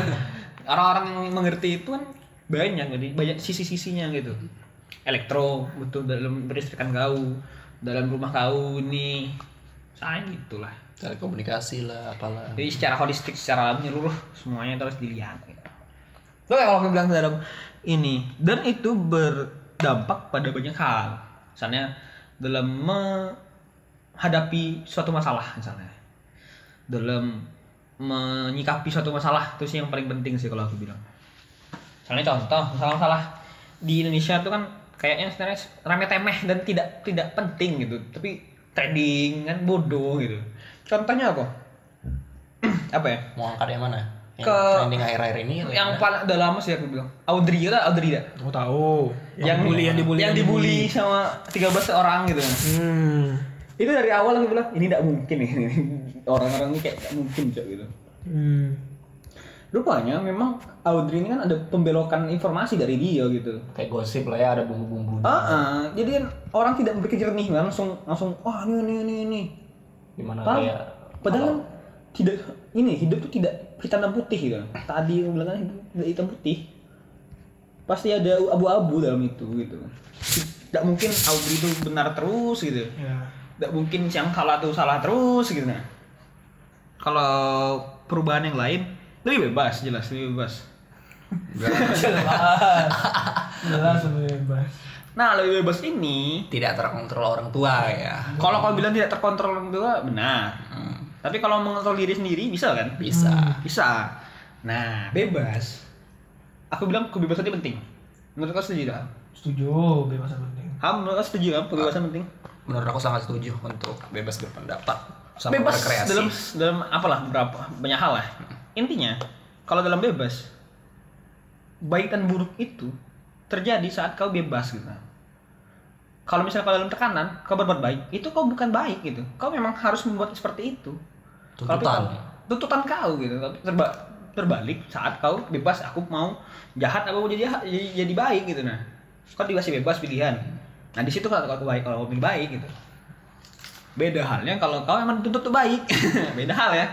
Orang-orang yang mengerti itu kan banyak jadi banyak sisi-sisinya gitu. Elektro betul dalam beristrikan kau, dalam rumah kau ini saya gitulah. Telekomunikasi lah, apalah. Jadi secara holistik, secara menyeluruh semuanya itu harus dilihat. Gitu. Lo kalau aku bilang dalam ini dan itu berdampak pada banyak hal. Misalnya dalam menghadapi suatu masalah misalnya. Dalam menyikapi suatu masalah itu sih yang paling penting sih kalau aku bilang. Misalnya contoh, masalah-masalah di Indonesia itu kan kayaknya sebenarnya rame temeh dan tidak tidak penting gitu. Tapi trading kan bodoh gitu. Contohnya apa? apa ya? Mau angkat yang mana? Yang Ke- trending akhir-akhir ini yang mana? paling udah lama sih aku bilang Audrey kan Audrey dah Aku tahu. yang bully, yang dibully, yang dibully sama 13 orang gitu kan Hmm. itu dari awal aku bilang ini tidak mungkin nih orang-orang ini kayak tidak mungkin cok gitu Hmm. Rupanya memang Audrey ini kan ada pembelokan informasi dari dia gitu. Kayak gosip lah ya, ada bumbu-bumbu. ah ah. jadi kan orang tidak berpikir jernih langsung langsung wah ini ini ini ini. Di mana Padahal- kayak padahal kan tidak ini hidup tuh tidak hitam dan putih gitu. Tadi aku bilang kan hidup tidak hitam putih. Pasti ada abu-abu dalam itu gitu. Tidak mungkin Audrey itu benar terus gitu. Ya. tidak mungkin yang salah tuh salah terus gitu. Nah kalau perubahan yang lain lebih bebas jelas lebih bebas Jelas lebih bebas. nah lebih bebas ini tidak terkontrol orang tua ya. kalau kau bilang tidak terkontrol orang tua benar tapi kalau mengontrol diri sendiri bisa kan Bisa. Bisa. Nah, bebas. Aku bilang kebebasan itu penting. Menurut kau setuju tak? Setuju, bebasan penting. Ham, menurut kau setuju kan kebebasan penting? Menurut aku sangat setuju untuk bebas berpendapat sama bebas berkreasi. dalam dalam apalah berapa banyak hal lah. Intinya, kalau dalam bebas baik dan buruk itu terjadi saat kau bebas gitu. Kalau misalnya kau dalam tekanan, kau berbuat baik, itu kau bukan baik gitu. Kau memang harus membuat seperti itu. Tuntutan. kau- tuntutan kau gitu. Tapi terba terbalik saat kau bebas, aku mau jahat, aku mau jadi jahat, jadi, jadi baik gitu nah. Kau dikasih bebas pilihan. Nah di situ kalau kau baik, kalau kau pilih baik gitu. Beda halnya kalau kau emang dituntut baik. beda hal ya.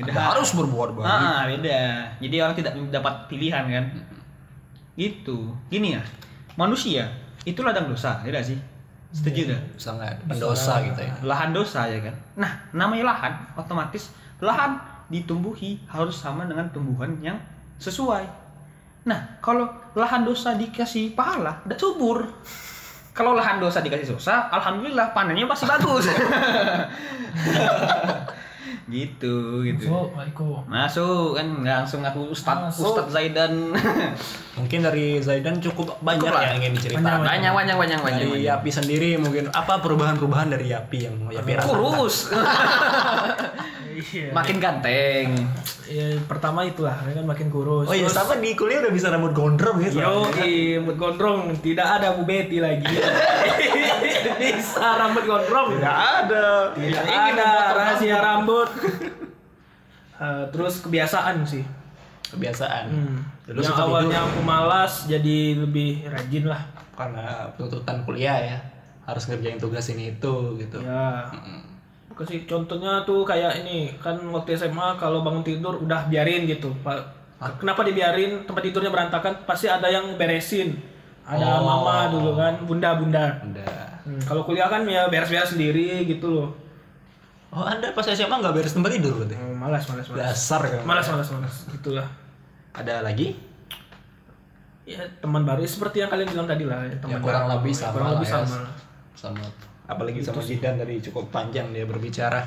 Beda Anda harus berbuat baik. Ah, beda. Jadi orang tidak mendapat pilihan kan. Gitu. Gini ya. Manusia itu ladang dosa, tidak sih? Setuju gak? Sangat pendosa gitu ya. Lahan dosa ya kan. Nah, namanya lahan otomatis lahan ditumbuhi harus sama dengan tumbuhan yang sesuai. Nah, kalau lahan dosa dikasih pahala, tidak subur. Kalau lahan dosa dikasih dosa, alhamdulillah panennya pasti bagus. gitu gitu masuk kan nggak langsung aku Ustad Masuk. Ustad Zaidan Mungkin dari Zaidan cukup banyak Cukup lah. yang ingin diceritakan. banyak banyak banyak banyak, Dari banyak. Yapi sendiri mungkin apa perubahan-perubahan dari Yapi yang Yapi rasakan? kurus Iya. makin ganteng Ya, pertama itulah, ya kan makin kurus. Oh iya, Terus- sama di kuliah udah bisa rambut gondrong gitu. Yo, rambut gondrong, tidak ada Bu Betty lagi. bisa rambut gondrong. Tidak ada. Tidak Ingin ada rahasia rambut. Eh, terus kebiasaan sih. Kebiasaan. Hmm. Dulu yang awalnya tidur. aku malas jadi lebih rajin lah. Karena tuntutan kuliah ya. Harus ngerjain tugas ini itu gitu. Ya. Kasih contohnya tuh kayak ini kan waktu SMA kalau bangun tidur udah biarin gitu. Pak. Kenapa dibiarin tempat tidurnya berantakan? Pasti ada yang beresin. Ada Oh. mama dulu kan, bunda-bunda. Udah. Hmm, kalau kuliah kan ya beres-beres sendiri gitu loh. Oh, Anda pas SMA nggak beres tempat tidur berarti? Hmm, malas, malas, malas. Dasar kan. Malas, malas, malas. Gitulah. Ada lagi? Ya teman baru seperti yang kalian bilang tadi lah. Ya, teman Ya, kurang baru. lebih Ya, sama Kurang lebih ya. sama. Apalagi sama Jidan tadi cukup panjang dia berbicara.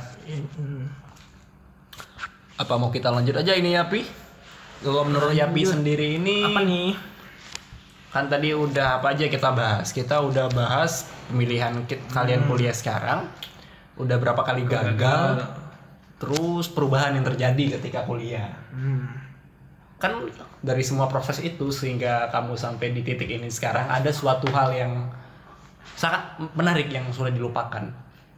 Hmm. Apa mau kita lanjut aja ini Yapi? Kalau menurut Yapi sendiri ini Apa nih? kan tadi udah apa aja kita bahas kita udah bahas pemilihan kit- kalian kuliah sekarang udah berapa kali gagal terus perubahan yang terjadi ketika kuliah Hmm. kan dari semua proses itu sehingga kamu sampai di titik ini sekarang ada suatu hal yang sangat menarik yang sudah dilupakan.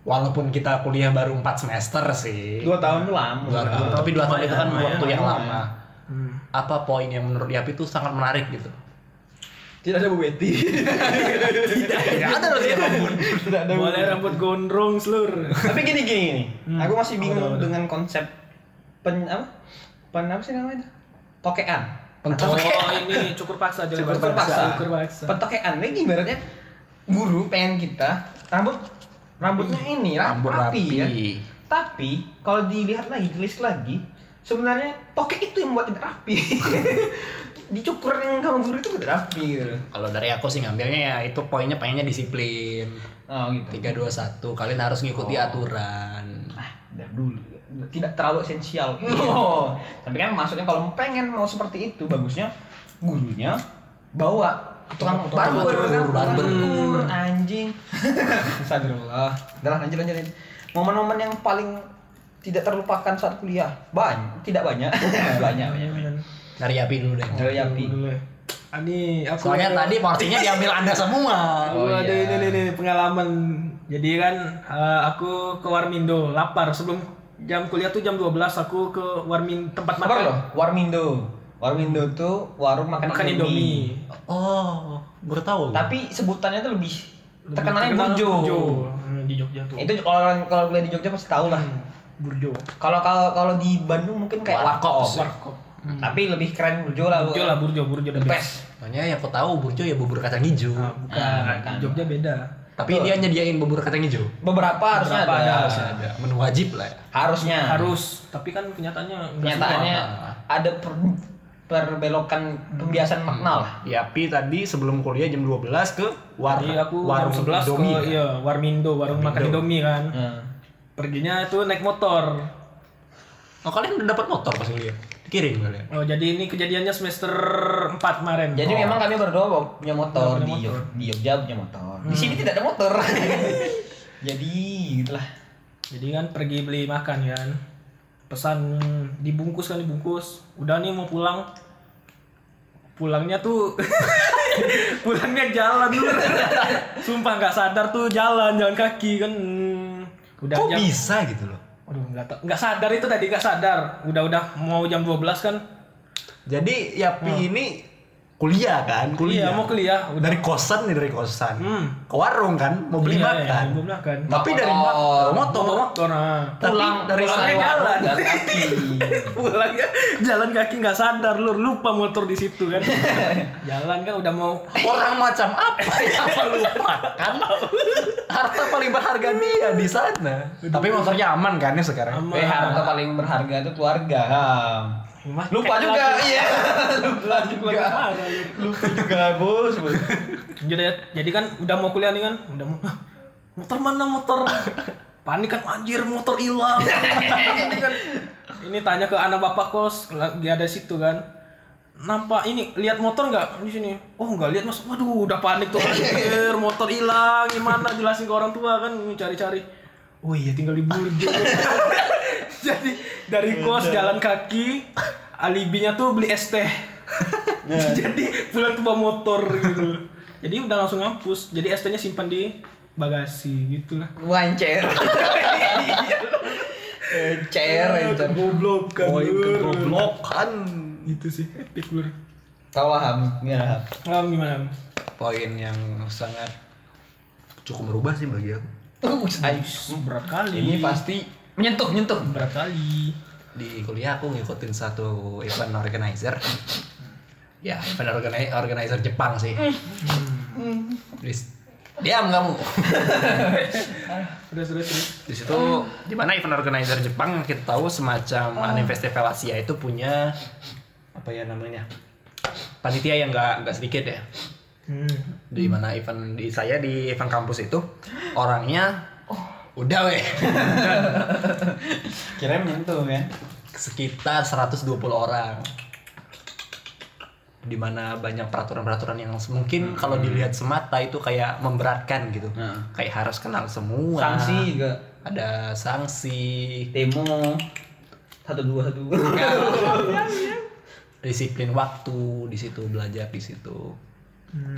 Walaupun kita kuliah baru 4 semester sih. Dua tahun lama. Dua tahun. tapi dua tahun itu kan lumayan, waktu yang lama. Hmm. apa poin yang menurut Yapi itu sangat menarik gitu? Tidak ada Bu Betty. Tidak. Ada rambut tidak ada Boleh rambut gondrong seluruh. tapi gini gini gini. Hmm. aku masih bingung udah. dengan konsep pen apa? Pen apa sih namanya tokean. Oh ini cukur paksa jadi Cukur paksa. Cukur paksa. Pentokean ini ibaratnya guru pengen kita rambut rambutnya ini Rambut rapi, ya. rapi. Tapi kalau dilihat lagi, tulis lagi, sebenarnya tokek itu yang buat tidak rapi. Dicukur yang kamu guru itu tidak rapi gitu. Kalau dari aku sih ngambilnya ya itu poinnya pengennya disiplin. Oh gitu. Tiga dua satu kalian harus ngikuti Oh. aturan. Ah, dari dulu tidak terlalu esensial. Oh. Tapi kan maksudnya kalau pengen mau seperti itu bagusnya gurunya bawa tukang barber kan, barber. Cukur, anjing. Astagfirullah. Udah lah, lanjut lanjut. lanjut. Momen-momen yang paling tidak terlupakan saat kuliah. Banyak, tidak banyak. banyak, banyak. banyak. Dari Yapi dulu deh. Dari Yapi. Dulu. Ani aku Soalnya ada- tadi porsinya diambil anda semua. Aku Oh, ada iya. ini, ini, ini, pengalaman. Jadi kan eh, aku ke Warmindo lapar sebelum jam kuliah tuh jam 12 aku ke Warmin tempat makan. loh? Warmindo. Warmindo tuh warung makan, Makan Indomie. Oh, baru tahu. Tapi sebutannya tuh lebih Lebih terkenalnya terkenal burjo. Burjo. Hmm, di Jogja tuh. Itu kalau orang kalau kuliah di Jogja pasti tahu lah. Hmm, Burjo. Kalau kalau kalau di Bandung mungkin kayak Warkop. warkop. Hmm. Tapi lebih keren burjo lah. Burjo lah, Burjo, Burjo the best. Soalnya yang aku tahu burjo ya bubur kacang hijau. Ah, bukan. Ah, bukan. Di Jogja beda. Tapi dia nyediain bubur kacang hijau. Beberapa harusnya Beberapa ada. ada, Harusnya ada. Menu wajib lah ya. Harusnya. Harus, tapi kan kenyataannya enggak Kenyataannya semua. ada per, perbelokan pembiasan makna lah. Yapi tadi sebelum kuliah jam 12 ke war Jadi aku warung jam 11 Indomie, ke kan? iya, Warmindo, warung makan Warmindo. Indomie kan. Hmm. Perginya itu naik motor. Oh kalian udah dapat motor pas kuliah? Dikirim kalian? Oh, jadi ini kejadiannya semester 4 kemarin. Jadi oh. memang kami berdua punya motor, Punya di, motor. di Jogja punya motor. Di sini tidak ada motor. Jadi gitulah. Jadi kan pergi beli makan kan. Pesan dibungkus kan dibungkus. Udah nih mau pulang. Pulangnya tuh pulangnya jalan dulu. Sumpah nggak sadar tuh jalan jalan kaki kan. Hmm, Udah Kok jam bisa gitu loh? Aduh, nggak tau. nggak sadar itu tadi nggak sadar. Udah-udah mau jam 12 kan. Jadi Yapi ini kuliah kan? Kuliah. Iya, mau kuliah. Udah. Dari kosan nih dari kosan. Hmm. Ke warung kan? Mau beli Iya, makan. iya, mau makan. Tapi Motor. dari oh, motor. Bawa motor nah. Tapi dari pulangnya saya jalan. Jalan kaki. Pulangnya jalan kaki nggak sadar lu lupa motor di situ kan. jalan kan udah mau orang macam apa yang melupakan harta paling berharga dia di sana. Tapi motornya aman kan ya sekarang? Aman. Eh, harta paling berharga itu keluarga. Mas, Lupa juga, iya. Lupa juga. Lupa juga, Bos. jadi, jadi kan udah mau kuliah nih kan, udah mau. "Hah, motor mana motor? panik kan anjir motor hilang. Ini kan ini tanya ke anak bapak kos lagi ada situ kan. Nampak ini lihat motor nggak di sini? Oh nggak lihat mas. Waduh udah panik tuh. Anjir motor hilang. Gimana? Jelasin ke orang tua kan cari-cari oh iya tinggal di Burjo jadi dari kos jalan kaki alibinya tuh beli es teh jadi pulang tuh bawa motor gitu jadi udah langsung ngampus jadi es tehnya simpan di bagasi gitu lah Wancer. Cer, anjir. goblok kan Oh, itu kegoblokan. gitu sih epic lur Tahu lah, Ham. Gimana, Ham? Ham gimana? Poin yang sangat cukup merubah sih bagi aku. Berat kali Ini pasti menyentuh, menyentuh. berat kali di kuliah aku ngikutin satu event organizer. Ya, event organi- organizer Jepang sih. Dis- Diam kamu. terus terus terus Di situ di mana event organizer Jepang kita tahu semacam anime festival Asia itu punya apa ya namanya? Panitia yang enggak enggak sedikit ya. hmm. Di mana event di saya di event kampus itu orangnya udah weh Kira menyentuh ya. sekitar 120 orang di mana banyak peraturan-peraturan yang mungkin kalau dilihat semata itu kayak memberatkan gitu Nah. kayak harus kenal semua Sanksi juga. ada sanksi Demo. Satu dua satu. disiplin waktu di situ belajar di situ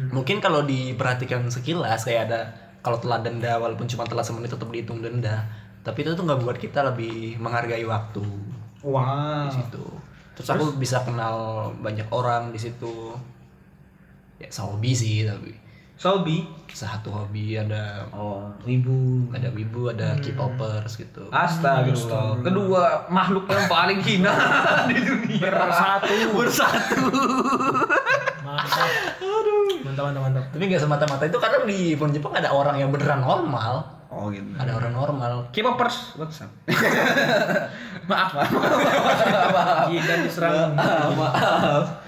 mungkin kalau diperhatikan sekilas kayak ada kalau telat denda walaupun cuma telat semenit tetap dihitung denda tapi itu tuh nggak buat kita lebih menghargai waktu Wow. di situ terus aku bisa kenal banyak orang di situ ya hobi sih tapi Sobi. satu hobi ada Oh, ribu. ada wibu ada K-popers gitu Astagfirullah. Kedua makhluk yang paling hina di dunia. bersatu Bersatu. mantap mantap mantap mantap tapi nggak semata-mata itu karena di film Jepang ada orang yang beneran normal Oh gitu. ada orang normal K-popers, what's up? maaf, maaf. Jidan diserang maaf.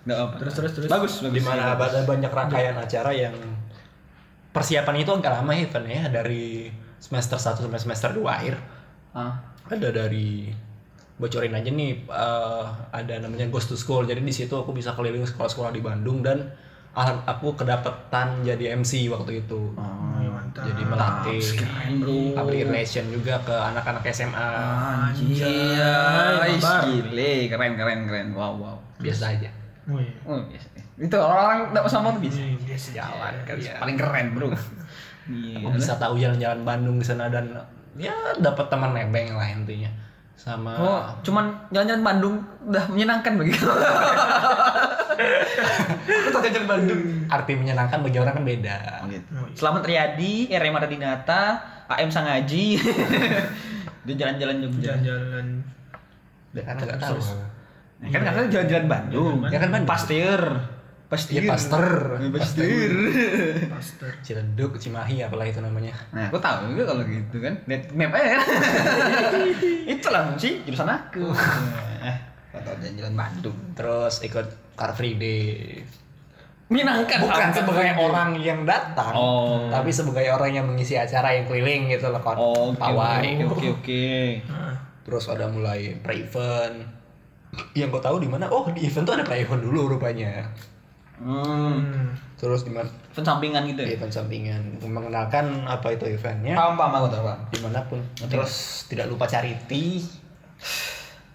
Nggak apa. terus terus terus Bagus, bagus. di mana ada banyak rangkaian acara yang persiapan itu agak lama event ya dari semester 1 sampai semester 2 akhir Ah. ada dari bocorin aja nih eh, ada namanya Ghost to School jadi di situ aku bisa keliling sekolah-sekolah di Bandung dan aku kedapetan jadi MC waktu itu Oh, mantap jadi melatih keren, bro. public relation juga ke anak-anak SMA Anjir, babar. gile, keren, keren, keren. Wow, wow. biasa aja. Oh, biasa. Itu orang-orang nggak sama tuh bisa. Ini biasa jalan kali ya Paling keren, bro. Iya. aku bisa tahu jalan-jalan Bandung di sana dan ya dapat teman nebeng lah intinya sama Oh, cuman jalan-jalan Bandung udah menyenangkan bagi kamu. Aku tahu jalan Bandung. arti menyenangkan bagi orang kan beda Selamat Riyadi, RM Dinata, AM Sangaji. Dia jalan-jalan Jogja. jalan-jalan Ya kan nggak tahu Ya kan katanya jalan-jalan Bandung. Ya kan Bandung. Pastir. Pastir. Ya, Pasteur. Ya, Pastir. master Ciledug Cimahi apalah itu namanya Nah, aku tahu juga kalau gitu kan. Lihat map aja kan. Itulah sih jurusan aku. Eh, kata jalan-jalan Bandung. terus ikut Car Free Day Menyenangkan. bukan sebagai orang yang datang Oh. tapi sebagai orang yang mengisi acara yang keliling gitu loh kon Oh, pawai oke, oke, oke. Nah, terus ada mulai pre-event yang gue tahu di mana oh di event tuh ada pre-event dulu rupanya Hmm. terus di mana Event sampingan gitu ya? event sampingan mengenalkan apa itu eventnya. Paham, paham, aku tahu, paham. di mana pun. Terus tidak lupa charity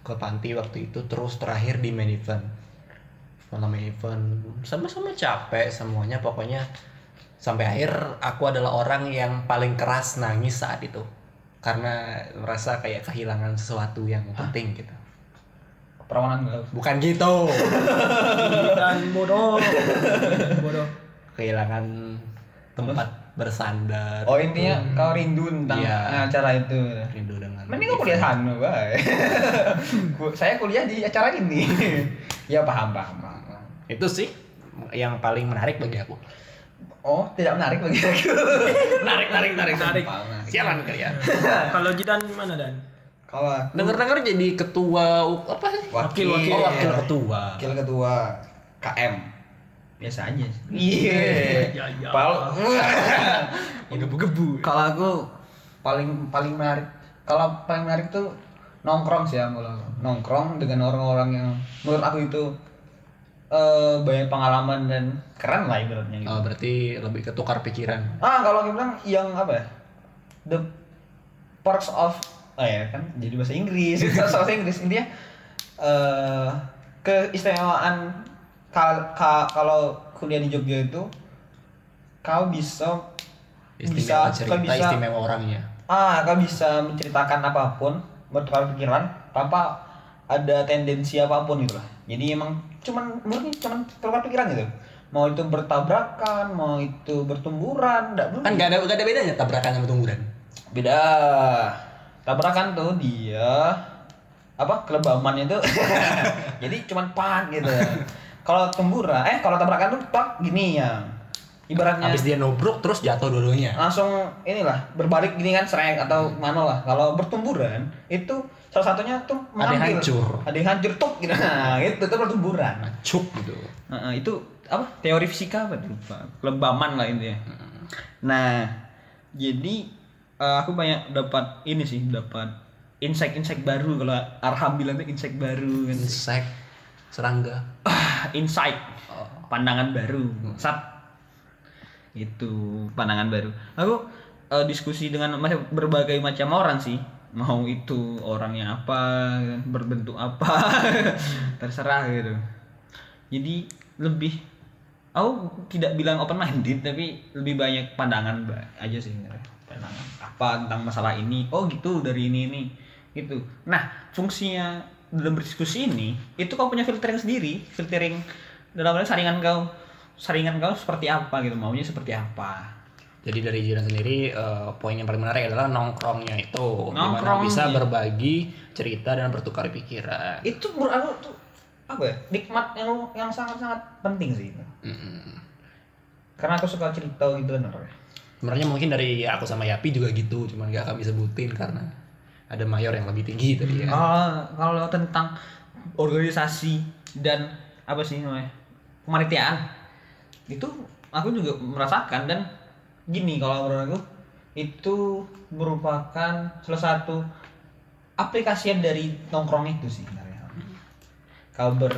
ke panti waktu itu. Terus terakhir di main event. Malam main event. Sama-sama capek semuanya. Pokoknya sampai akhir aku adalah orang yang paling keras nangis saat itu. Karena merasa kayak kehilangan sesuatu yang penting gitu Perawanan gue. bukan gitu dan bodoh bodoh kehilangan tempat bersandar Oh intinya kau rindu tentang Iya. acara itu. rindu dengan Mending kau kuliah sana, bay. Saya kuliah di acara ini. ya paham, paham, paham. itu sih yang paling menarik bagi aku Oh, tidak menarik bagi aku. menarik, menarik, menarik, Menarik. Sialan kalian kalau Jidan gimana Dan Kalau aku Dengar-dengar jadi ketua apa? wakil, Wakil, Oh, wakil ketua. wakil ketua KM. Biasa aja. Iya. Ya, ya. Pal. Gebu-gebu. Kalau aku paling paling menarik kalau paling menarik tuh nongkrong sih ya aku. nongkrong dengan orang-orang yang menurut aku itu eh banyak pengalaman dan keren lah ibaratnya gitu. Oh, berarti lebih ke tukar pikiran. Ah, kalau bilang yang apa ya? The perks of oh ya kan jadi bahasa Inggris, bahasa Inggris. Intinya eh keistimewaan kal- ka- kalau kuliah di Jogja itu kau bisa Istimewa bisa cerita, kau bisa istimewa orangnya. ah kau bisa menceritakan apa pun bertukar pikiran tanpa ada tendensi apa pun gitu lah. Jadi emang cuman murni cuman tukar pikiran gitu. Mau itu bertabrakan mau itu bertumburan enggak Kan gak ada gak ada bedanya tabrakan sama tungguran. beda tabrakan tuh dia. Apa kelebaman itu jadi cuman pak gitu. Kalau temburan eh kalau tabrakan tuh pak gini ya. Ibaratnya Habis dia nobrok terus jatuh dua-duanya. langsung inilah berbalik gini kan sereng atau mana lah. Kalau bertumburan itu salah satunya tuh Ada yang mengambil. hancur. ada yang hancur tuh gitu. Nah itu itu bertumburan Cuk gitu. Nah, itu apa teori fisika apa tuh? Lupa kelebaman lah intinya. Nah jadi eh, aku banyak dapat ini sih dapat insight-insight baru. Kalau Arham bilang tuh insight baru kan. Insek, serangga. Ah, insight pandangan baru. Sat. Itu pandangan baru. Aku eh, diskusi dengan berbagai macam orang sih. Mau itu orangnya apa berbentuk apa terserah gitu. Jadi lebih aku tidak bilang open minded tapi lebih banyak pandangan aja sih. sebenarnya. Apa tentang masalah ini oh gitu dari ini ini gitu nah fungsinya dalam berdiskusi ini itu kau punya filtering sendiri filtering dalam arti saringan kau saringan kau seperti apa gitu maunya seperti apa Jadi dari Jiran sendiri eh, poin yang paling menarik adalah nongkrongnya itu, di mana Nongkrongnya. bisa berbagi cerita dan bertukar pikiran. itu menurut aku tuh apa ya nikmat yang yang sangat sangat penting sih itu. Mm-mm. karena aku suka cerita gitu kan. Sebenarnya mungkin dari aku sama Yapi juga gitu, cuman gak kami sebutin karena ada mayor yang lebih tinggi tadi ya. Ah, kalau tentang organisasi dan apa sih namanya kemanitiaan itu aku juga merasakan. Dan gini kalau menurut aku itu merupakan salah satu aplikasian dari nongkrong itu sih sebenarnya. Kau ber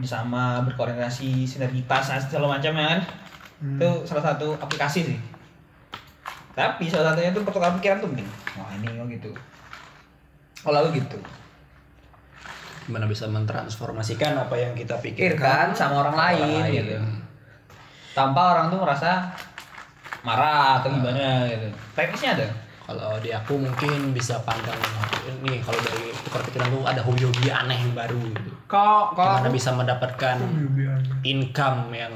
bersama berkoordinasi sinergitas segala macam ya kan itu salah satu aplikasi sih tapi salah satunya itu pertukaran pikiran tuh penting wah ini oh gitu. Kalau aku gitu. Gimana bisa mentransformasikan apa yang kita pikirkan sama orang ke lain, gitu. Tanpa orang tuh merasa marah atau gimana gitu. Teknisnya ada? Kalau di aku mungkin bisa pandang nih kalau dari tukar pikiran tuh ada hobi-hobi aneh yang baru gitu. kalau Gimana bisa mendapatkan income yang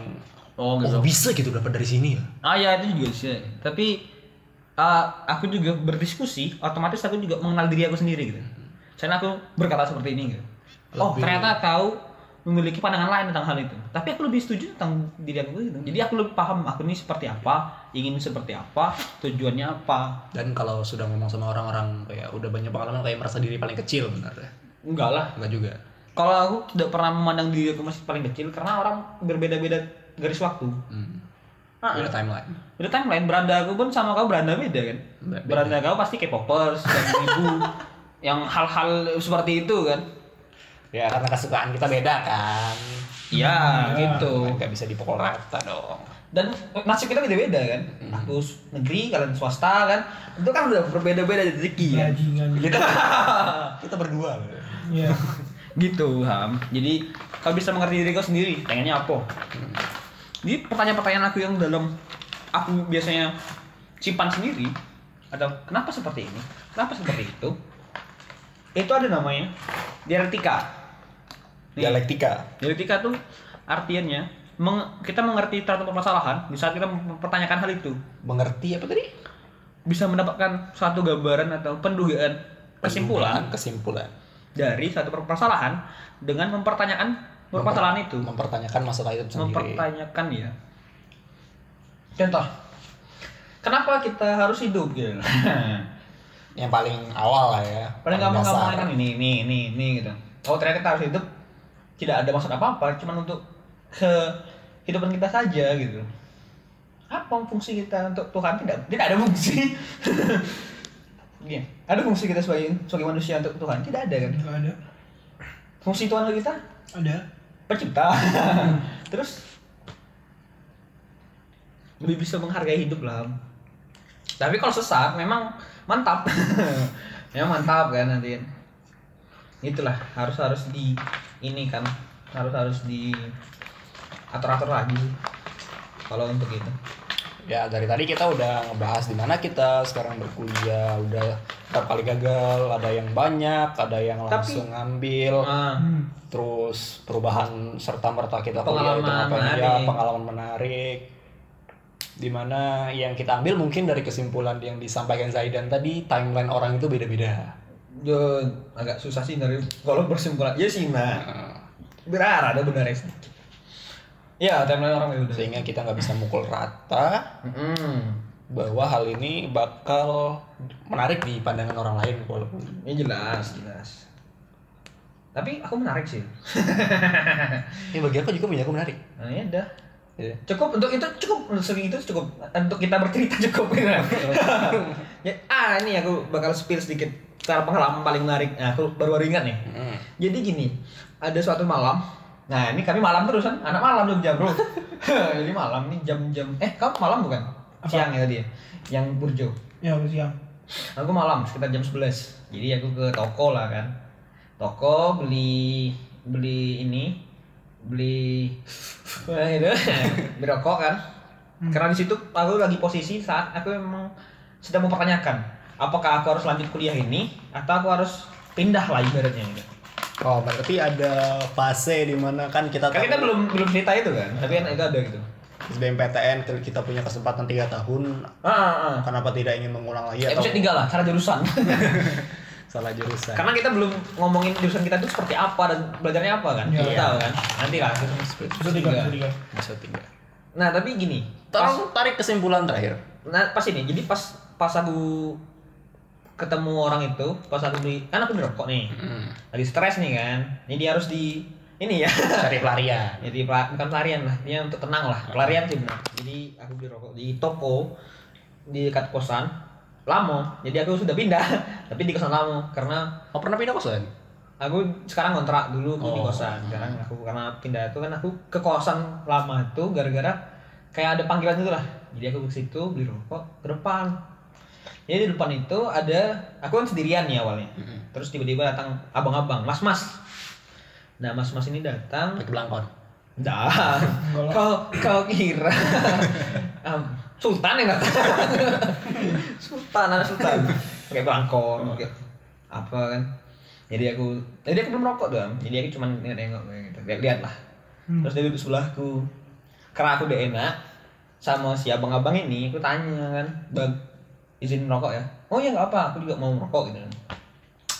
oh oh bisa gitu dapat dari sini ya. ah ya itu juga sih tapi uh, aku juga berdiskusi otomatis aku juga mengenal diri aku sendiri gitu. Karena aku berkata seperti ini gitu. Oh Lebih- ternyata kau memiliki pandangan lain tentang hal itu. Tapi aku lebih setuju tentang diri aku gitu. Jadi aku lebih paham aku ini seperti apa ingin seperti apa tujuannya apa. Dan kalau sudah ngomong sama orang-orang kayak udah banyak pengalaman kayak merasa diri paling kecil benar ya. enggak lah. Enggak juga. kalau aku tidak pernah memandang diri aku masih paling kecil karena orang berbeda-beda garis waktu. Hmm. Ah, Beda timeline. Udah timeline beranda aku pun sama kau beranda beda kan Beda. beranda kau pasti K-popers dan ibu yang hal-hal seperti itu kan Ya karena kesukaan kita beda kan. iya gitu Enggak bisa dipukul rata dong. dan nasib kita beda-beda kan aku s- negeri kalian swasta kan itu kan udah berbeda-beda rezeki kan Bajingan. gitu Kita berdua. Iya. gitu ham jadi kau bisa mengerti diri kau sendiri pengennya apa jadi pertanyaan-pertanyaan aku yang dalam aku biasanya simpan sendiri atau kenapa seperti ini kenapa seperti itu itu ada namanya dialektika Nih, Dialektika. dialektika tuh artinya meng- kita mengerti suatu permasalahan di saat kita mempertanyakan hal itu Mengerti apa tadi? bisa mendapatkan suatu gambaran atau pendugaan kesimpulan kesimpulan. dari satu permasalahan dengan mempertanyakan permasalahan itu Mempertanyakan masalah itu sendiri. mempertanyakan ya contoh kenapa kita harus hidup gitu Yang paling awal lah ya. paling gampang gampang kan ini ini ini ini gitu oh ternyata kita harus hidup tidak ada maksud apa apa cuman untuk kehidupan kita saja gitu apa fungsi kita untuk Tuhan tidak tidak ada fungsi Gini, ada fungsi kita sebagai sebagai manusia untuk Tuhan? Tidak ada kan? Nggak ada. Fungsi Tuhan untuk kita Ada. Pencipta. Terus lebih bisa menghargai hidup lah. Tapi kalau sesat memang mantap. memang mantap kan nanti. Itulah harus harus di ini kan harus harus di atur atur lagi kalau untuk itu. Ya dari tadi kita udah ngebahas di mana kita sekarang berkuliah, udah berapa kali gagal, ada yang banyak, ada yang Tapi- langsung ngambil, Ah, Hmm. terus perubahan serta merta kita kuliah itu ngapain ya, menarik. pengalaman menarik. Di mana yang kita ambil mungkin dari kesimpulan yang disampaikan Zaidan tadi, timeline orang itu beda-beda. yo agak susah sih dari kalau bersimpulan. Ya sih, Mbak. Nah, Benar ada benar sedikit. Ya, timeline orang itu. sehingga kita nggak bisa mukul rata Hmm. bahwa hal ini bakal menarik di pandangan orang lain walaupun Ya jelas, jelas. Tapi aku menarik sih. ya bagi aku juga punya aku menarik Nah, ya udah. ya. Cukup untuk itu cukup untuk itu cukup untuk kita bercerita cukup gitu. ya, ah ini aku bakal spill sedikit cara pengalaman paling menarik. Nah, aku baru-baru ingat nih. Hmm. Jadi gini, ada suatu malam. Nah, ini kami malam terus kan, anak malam Jogja, Bro. Jadi malam nih jam-jam eh kamu malam bukan? Apa? Siang ya tadi ya. Yang Burjo. Ya udah siang. Aku malam sekitar jam 11. Jadi aku ke toko lah kan. Toko beli beli ini beli Wah, itu beli rokok kan. Karena di situ aku lagi posisi saat aku memang sedang mempertanyakan apakah aku harus lanjut kuliah ini atau aku harus pindah lah ibaratnya gitu. Oh berarti ada fase di mana kan kita Kan kita belum belum cerita itu kan, tapi kan itu ada gitu. SBMPTN kita punya kesempatan tiga tahun Ah, ah, ah. kenapa tidak ingin mengulang lagi atau Episode 3 lah, cara jurusan. salah jurusan Karena kita belum ngomongin jurusan kita itu seperti apa dan belajarnya apa kan. Iya. Kita tahu kan. Nanti lah. Bisa tiga, bisa tiga. tiga Nah, tapi gini. Pas, Tolong tarik kesimpulan terakhir nah, pas ini. Jadi pas pas aku ketemu orang itu, pas aku beli, kan aku beli rokok nih. Lagi stres nih kan. Jadi harus di ini ya. cari pelarian Jadi bukan pelarian lah, dia untuk tenang lah. Pelarian sih benar. Jadi aku beli rokok di toko di dekat kosan Lamo. Jadi aku sudah pindah, tapi di kosan Lamo karena oh pernah pindah kosan aku sekarang kontrak dulu aku di Oh. kosan. Sekarang aku karena pindah itu kan aku ke kosan lama itu gara-gara kayak ada panggilan itu lah. Jadi aku ke situ beli rokok ke depan. Jadi di depan itu ada aku kan sendirian nih awalnya. Terus tiba-tiba datang abang-abang, mas-mas. Nah mas-mas ini datang pakai belangkon Dah, kau kau kira Am, Sultan yang datang. Sultan, anak Sultan. Pakai belangkon, pakai apa kan? Jadi aku, jadi aku belum rokok dong. Jadi aku cuma nengok gitu, lihat-lihat lah. Hmm. Terus dia duduk sebelahku. Karena aku udah enak sama si abang-abang ini, aku tanya kan, bang izin merokok ya? Oh ya nggak apa, aku juga mau merokok gitu kan.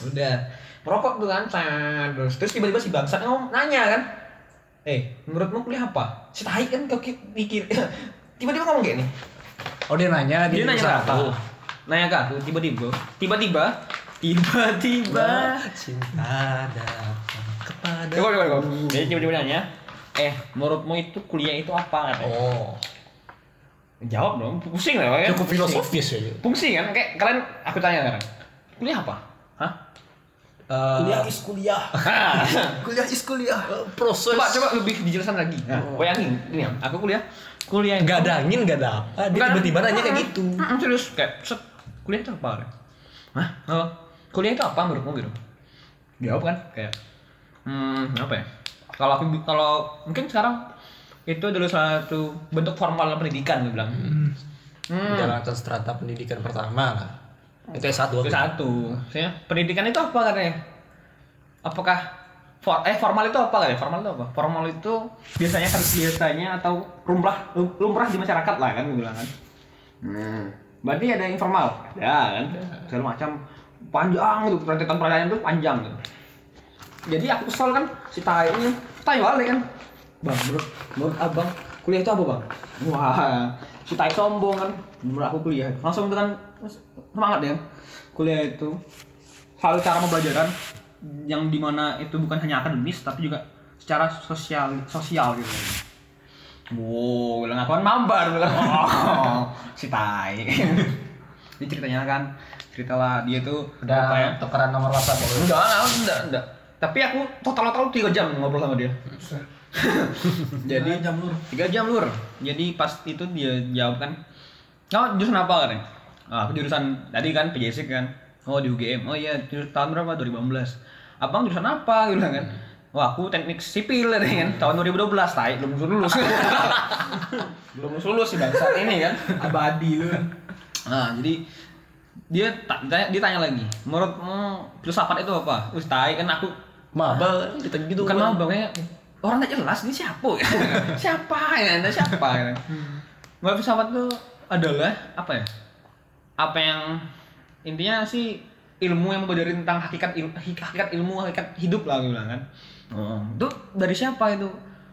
Udah, merokok tuh kan, terus terus tiba-tiba si bangsat ngomong nanya kan, eh menurutmu kuliah apa? Si tai kan kau ki- pikir, tiba-tiba ngomong kayak nih. oh dia nanya Dia nanya ke aku, nanya ke aku tiba-tiba, tiba-tiba, tiba-tiba. cinta datang kepada Coba, coba, coba. Jadi tiba-tiba nanya, eh menurutmu itu kuliah itu apa? Katanya. oh Jawab dong, pusing lah kan? cukup filosofis ya Pusing kan? Kayak kalian, aku tanya sekarang, kuliah apa? Hah? kuliah is kuliah. kuliah is kuliah proses coba coba lebih dijelaskan lagi. Nah, bayangin, ini ya, aku kuliah, kuliah nggak ada angin nggak ada apa dia tiba-tiba nanya kayak gitu serius kayak set kuliah itu apa? Hah? Oh, kuliah itu apa menurutmu gitu? Jawab kan kayak hmm apa ya? Kalau aku kalau mungkin sekarang itu adalah salah satu bentuk formal pendidikan gue bilang. Hmm. menjalankan strata pendidikan pertama lah itu S1 Itu satu. Maksudnya, pendidikan itu apa katanya? Apakah for, eh formal itu apa katanya? Formal itu apa? Formal itu biasanya kan biasanya atau lumrah lumrah di masyarakat lah kan gue bilang kan. Hmm. Berarti ada yang formal, ya kan? Segala macam panjang gitu, rentetan pertanyaan itu panjang gitu. Jadi aku kesel kan si tai ini, tai balik kan. Bang, menurut, menurut abang kuliah itu apa bang? Wah, si tai sombong kan. Menurut aku kuliah, langsung dengan semangat ya. Kuliah itu hal cara pembelajaran yang di mana itu bukan hanya akademis tapi juga secara sosial sosial gitu. Wow, bilang aku kan mambar bilang. Oh, si tai. Dia ceritanya kan ceritalah dia tuh Udah apa ya? tukeran nomor WhatsApp? Enggak, enggak, enggak, enggak. Tapi aku total total tiga jam ngobrol sama dia. Jadi Tiga jam lur. tiga jam lur. Jadi pas itu dia jawab kan, oh jurusan apa katanya? Ah, aku jurusan tadi kan PJC kan. Oh di UGM. Oh iya tahun berapa? 2015. Abang jurusan apa? Gitu kan. Wah aku teknik sipil kan. Tahun 2012. Tai belum lulus. belum lulus si bangsat ini kan. Abadi lu. Nah, jadi dia ta- dia, tanya lagi, menurutmu filsafat itu apa? Wis tai kan aku Maba ditanya gitu kan mau bangnya orang nggak jelas ini siapa ya? siapa ya? Anda siapa ya? Menurut filsafat itu adalah apa ya? Apa yang intinya sih ilmu yang mempelajari tentang hakikat ilmu, hakikat ilmu hakikat hidup lah gue bilang kan. Oh, itu dari siapa itu?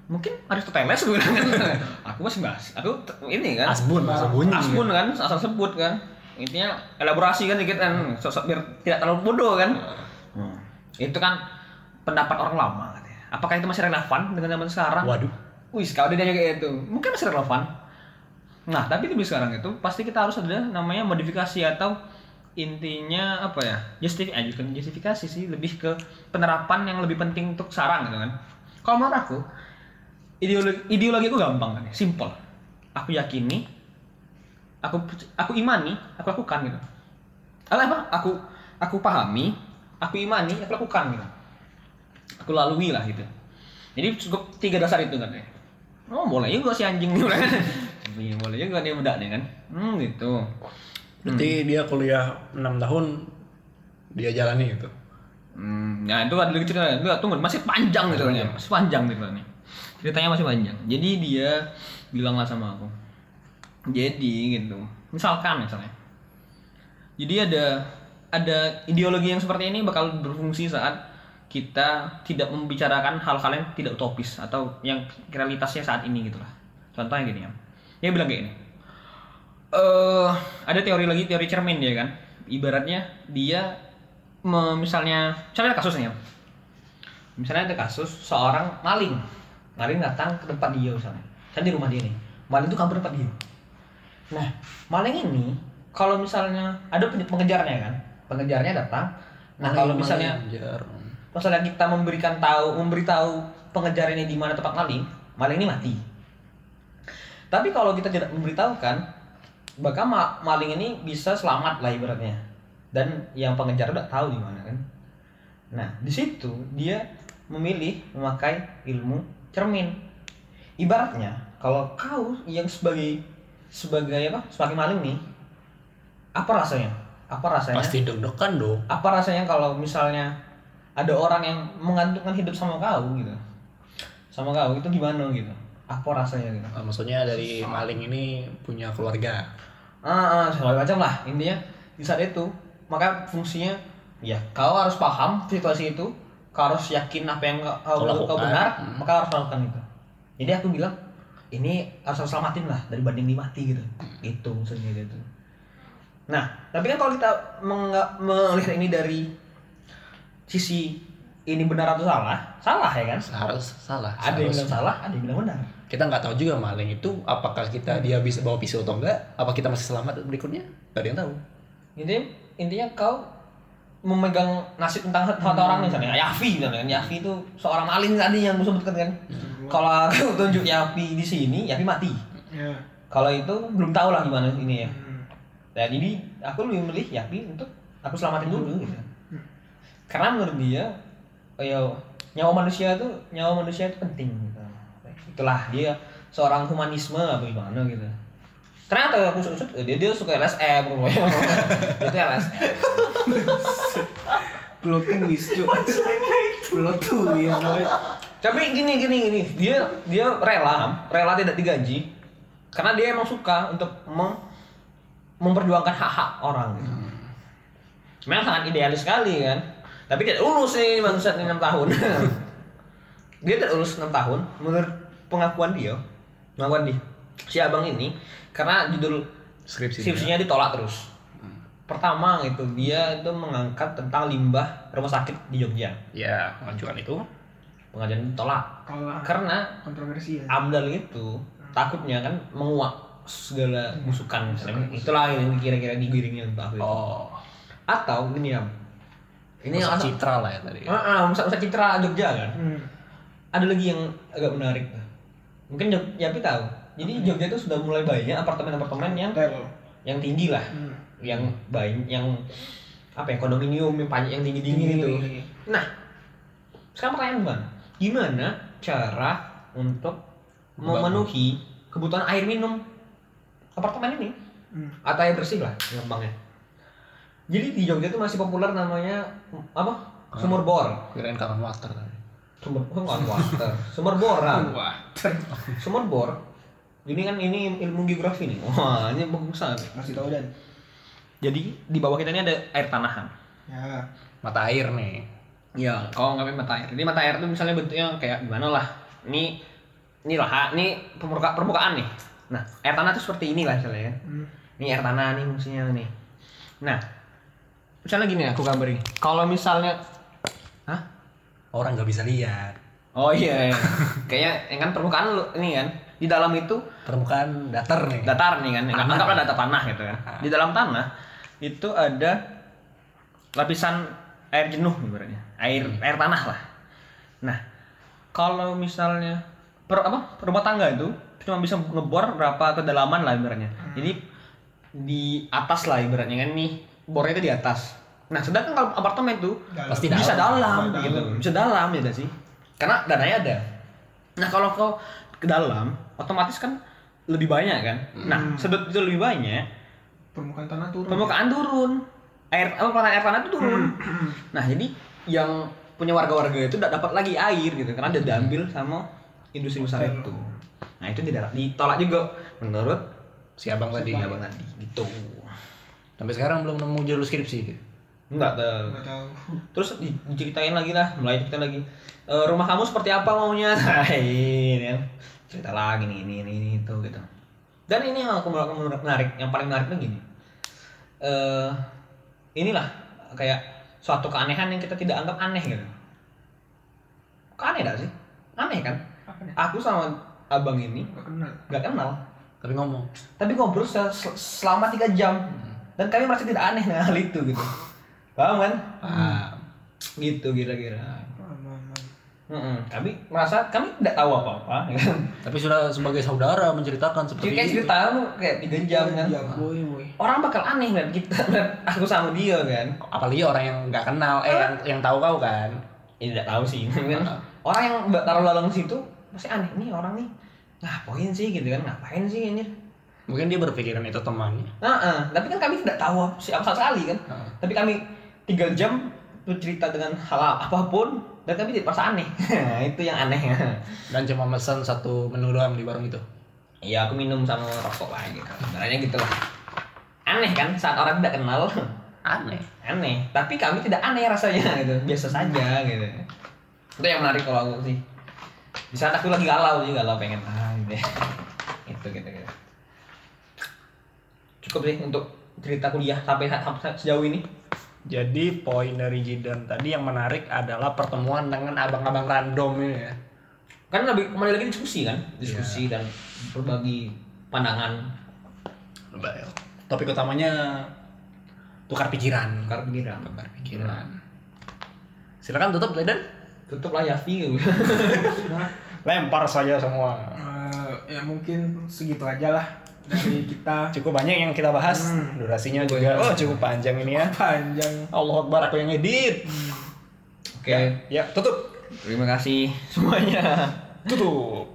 Mungkin Aristoteles gue bilang kan. aku masih bahas. Aku ini kan. Asbun, asbun. Asbun kan, asal sebut kan. Intinya elaborasi kan dikit kan, sosok biar tidak terlalu bodoh kan. Hmm. Itu kan pendapat orang lama. Apakah itu masih relevan dengan zaman sekarang? Waduh. Wih, kalau dia kayak itu, mungkin masih relevan. Nah, tapi di sekarang itu pasti kita harus ada namanya modifikasi atau intinya apa ya? Justifikasi, bukan justifikasi sih, lebih ke penerapan yang lebih penting untuk sekarang gitu kan. Kalau menurut aku, ideologi ideologi aku gampang kan, ya, simple. Aku yakini, aku aku imani, aku lakukan gitu. Alah apa? Aku aku pahami, aku imani, aku lakukan gitu. Aku lalui lah gitu. Jadi cukup tiga dasar itu kan ya. Oh boleh juga si anjing nih kan. Iya, boleh juga dia muda nih kan. Hmm gitu. Berarti dia kuliah 6 tahun dia jalani itu. Hmm, nah itu ada lagi cerita. Enggak, tunggu, masih panjang gitu kan ya. Masih panjang gitu kan. Ceritanya masih panjang. Jadi dia bilang lah sama aku. Jadi gitu. Misalkan misalnya. Jadi ada ada ideologi yang seperti ini bakal berfungsi saat kita tidak membicarakan hal-hal yang tidak utopis atau yang realitasnya saat ini gitu lah. Contohnya gini ya. Dia bilang kayak ini. eh ada teori lagi teori cermin dia kan. Ibaratnya dia misalnya misalnya ada kasusnya. Misalnya ada kasus seorang maling. Maling datang ke tempat dia misalnya. Kan di rumah dia nih. Maling itu kabur tempat dia. Nah, maling ini kalau misalnya ada pen- pengejarnya kan. Pengejarnya datang. Nah, kalau misalnya misalnya kita memberikan tahu memberitahu pengejar ini di mana tempat maling, maling ini mati. Tapi kalau kita tidak memberitahukan, bahkan ma- maling ini bisa selamat lah ibaratnya. Dan yang pengejar udah tahu di mana kan. Nah, di situ dia memilih memakai ilmu cermin. Ibaratnya kalau kau yang sebagai sebagai apa? Sebagai maling nih, apa rasanya? Apa rasanya? Pasti deg-degan dong. apa rasanya kalau misalnya ada orang yang menggantungkan hidup sama kau gitu. Sama kau itu gimana gitu? Apa rasanya gitu? Ah, Maksudnya dari maling ini punya keluarga. ah, ah segala macam lah. Intinya di saat itu maka fungsinya ya kau harus paham situasi itu. Kau harus yakin apa yang kau, Kau kau, benar maka harus lakukan itu. Jadi aku bilang ini harus selamatin lah dibanding dimati gitu. Itu maksudnya gitu nah tapi kan kalau kita melihat ini dari sisi ini benar atau salah salah ya kan Harus salah. ada yang bilang salah ada yang bilang benar Kita nggak tahu juga maling itu apakah kita dia bisa bawa pisau atau enggak? Apa kita masih selamat berikutnya? Gak ada yang tahu. intinya intinya kau memegang nasib tentang satu orang misalnya Yafi misalnya kan Yafi itu seorang maling tadi yang gue sebutkan kan kalau aku tunjuk Yafi di sini Yafi mati Ya. kalau itu belum tahu lah gimana ini ya nah, jadi aku lebih memilih Yafi untuk aku selamatin dulu gitu karena menurut dia oh ya nyawa manusia itu nyawa manusia itu penting gitu. itulah dia seorang humanisme apa gimana gitu. Ternyata aku usut dia dia suka LSM rupanya itu LSM Plot twist, Cuk. Plot twist tapi gini gini gini. Dia dia rela rela tidak digaji. Karena dia emang suka untuk mem- memperjuangkan hak hak orang gitu. Memang sangat idealis sekali kan tapi tidak lulus nih bangsat ini 6 tahun. Dia tidak lulus 6 tahun. Menurut pengakuan dia? Pengakuan dia. Si abang ini karena judul Skripsi. skripsinya ditolak terus. Pertama itu dia itu mengangkat tentang limbah rumah sakit di Jogja. Ya, pengajuan itu. pengajian ditolak. Kalah. Karena kontroversi ya. AMDAL itu takutnya kan menguap segala musukan misalnya. Itulah yang kira-kira digiringnya itu. Oh. atau gini ya ini yang citra lah ya tadi. ah ah, musa musa citra Jogja kan? Hmm. ada lagi yang agak menarik. Mungkin Jog- Yapi tahu. Jadi Jogja itu sudah mulai banyak apartemen-apartemen yang Hotel. yang tinggi lah. Hmm. yang banyak yang apa ya kondominium yang banyak yang tinggi tinggi itu nah sekarang pertanyaan gimana gimana cara untuk memenuhi kebutuhan air minum apartemen ini? Hmm. atau air bersih lah gampangnya jadi di Jogja itu masih populer namanya apa sumur bor Kirain kangen water tadi. sumber oh, bukan water sumber boran Wah. sumber bor ini kan ini ilmu geografi nih wah ini bagus banget Kasih tahu dan. jadi di bawah kita ini ada air tanahan Ya. Mata air nih. Iya, kalau nggak mata air. Jadi mata air itu misalnya bentuknya kayak gimana lah. Ini ini lah, ini permuka, permukaan nih. Nah, air tanah itu seperti ini lah misalnya ya. Hmm. Ini air tanah nih fungsinya nih. Nah, misalnya gini aku gambarin. Kalau misalnya, hah? Orang nggak bisa lihat. Oh iya, iya. kayaknya yang kan permukaan lu ini kan di dalam itu Permukaan datar nih. datar nih kan, Tanah. anggaplah datar tanah gitu kan. Ah. Di dalam tanah itu ada lapisan air jenuh ibaratnya, air air tanah lah. Nah, kalau misalnya per apa rumah tangga itu cuma bisa ngebor berapa kedalaman lah ibaratnya. Jadi di atas lah ibaratnya kan nih bornya itu di atas. Nah, sedangkan kalau apartemen tuh Dalam. Pasti bisa dalam. dalam, Dalam. gitu, bisa dalam ya sih? Karena dananya ada. Nah, kalau kau ke dalam, otomatis kan lebih banyak kan. Nah, Hmm. sedot itu lebih banyak, Permukaan tanah turun. permukaan turun air apa permukaan air tanah itu turun nah jadi yang punya warga-warga itu tidak dapat lagi air gitu karena udah diambil sama industri besar itu nah itu tidak ditolak juga menurut Si abang tadi. si abang tadi gitu Sampai sekarang belum nemu jalur skripsi. enggak tahu Nggak tahu. terus di- diceritain lagi lah mulai cerita lagi. "E, rumah kamu seperti apa maunya? Nah, ini kan. Cerita lagi nih ini ini, ini itu gitu. Dan ini yang aku menurut menurut menarik yang paling menarik tuh gini. Eh inilah kayak suatu keanehan yang kita tidak anggap aneh gitu. Kok aneh gak sih? Aneh kan? Aku sama abang ini Nggak kenal. kenal. Tapi ngomong. tapi ngobrol sel- sel- selama tiga jam dan kami merasa tidak aneh dengan hal itu gitu paham kan Paham. gitu kira-kira. Mm-mm. Kami merasa kami tidak tahu apa-apa. ya kan. Tapi sudah sebagai saudara menceritakan Jadi seperti kayak itu. cerita lu kayak tiga jam kan. Iya, boy, boy. Orang bakal aneh ngeliat kita, ngeliat aku sama dia kan. Apalagi orang yang nggak kenal, eh yang yang tahu kau kan. Ya tidak tahu sih. kan. Orang yang taruh lalang situ pasti aneh nih orang nih. Ngapain sih gitu kan? Ngapain sih ini? Mungkin dia berpikiran itu temannya. Nah, eh, tapi kan kami tidak tahu siapa sekali kan. Heeh. Tapi kami tiga jam bercerita dengan hal apa pun dan kami tidak merasa aneh. Itu yang aneh. Dan cuma pesan satu menu doang di warung itu. Iya aku minum sama rokok lah gitu. Sebenarnya gitu lah. Aneh kan saat orang tidak kenal. Aneh. Aneh. Tapi kami tidak aneh rasanya gitu. Biasa saja gitu. Itu yang menarik kalau aku sih. Di saat aku lagi galau sih galau pengen ah gitu. Itu gitu gitu. Cukup sih untuk cerita kuliah sampai sampai sejauh ini. Jadi poin dari Jidan tadi yang menarik adalah pertemuan dengan abang-abang random ini ya. Kan lebih kembali lagi diskusi kan, diskusi dan berbagi pandangan, Topik utamanya tukar pikiran. tukar pikiran. Tukar pikiran. Silakan tutup Jidan. Tutup lah Yafi. Lempar saja semua. Eh, ya mungkin segitu aja lah dari kita. Cukup banyak yang kita bahas. Hmm. Durasinya juga oh cukup panjang ini ya. Panjang. Allah Akbar aku yang edit. Oke. Ya, tutup. Terima kasih semuanya. Tutup.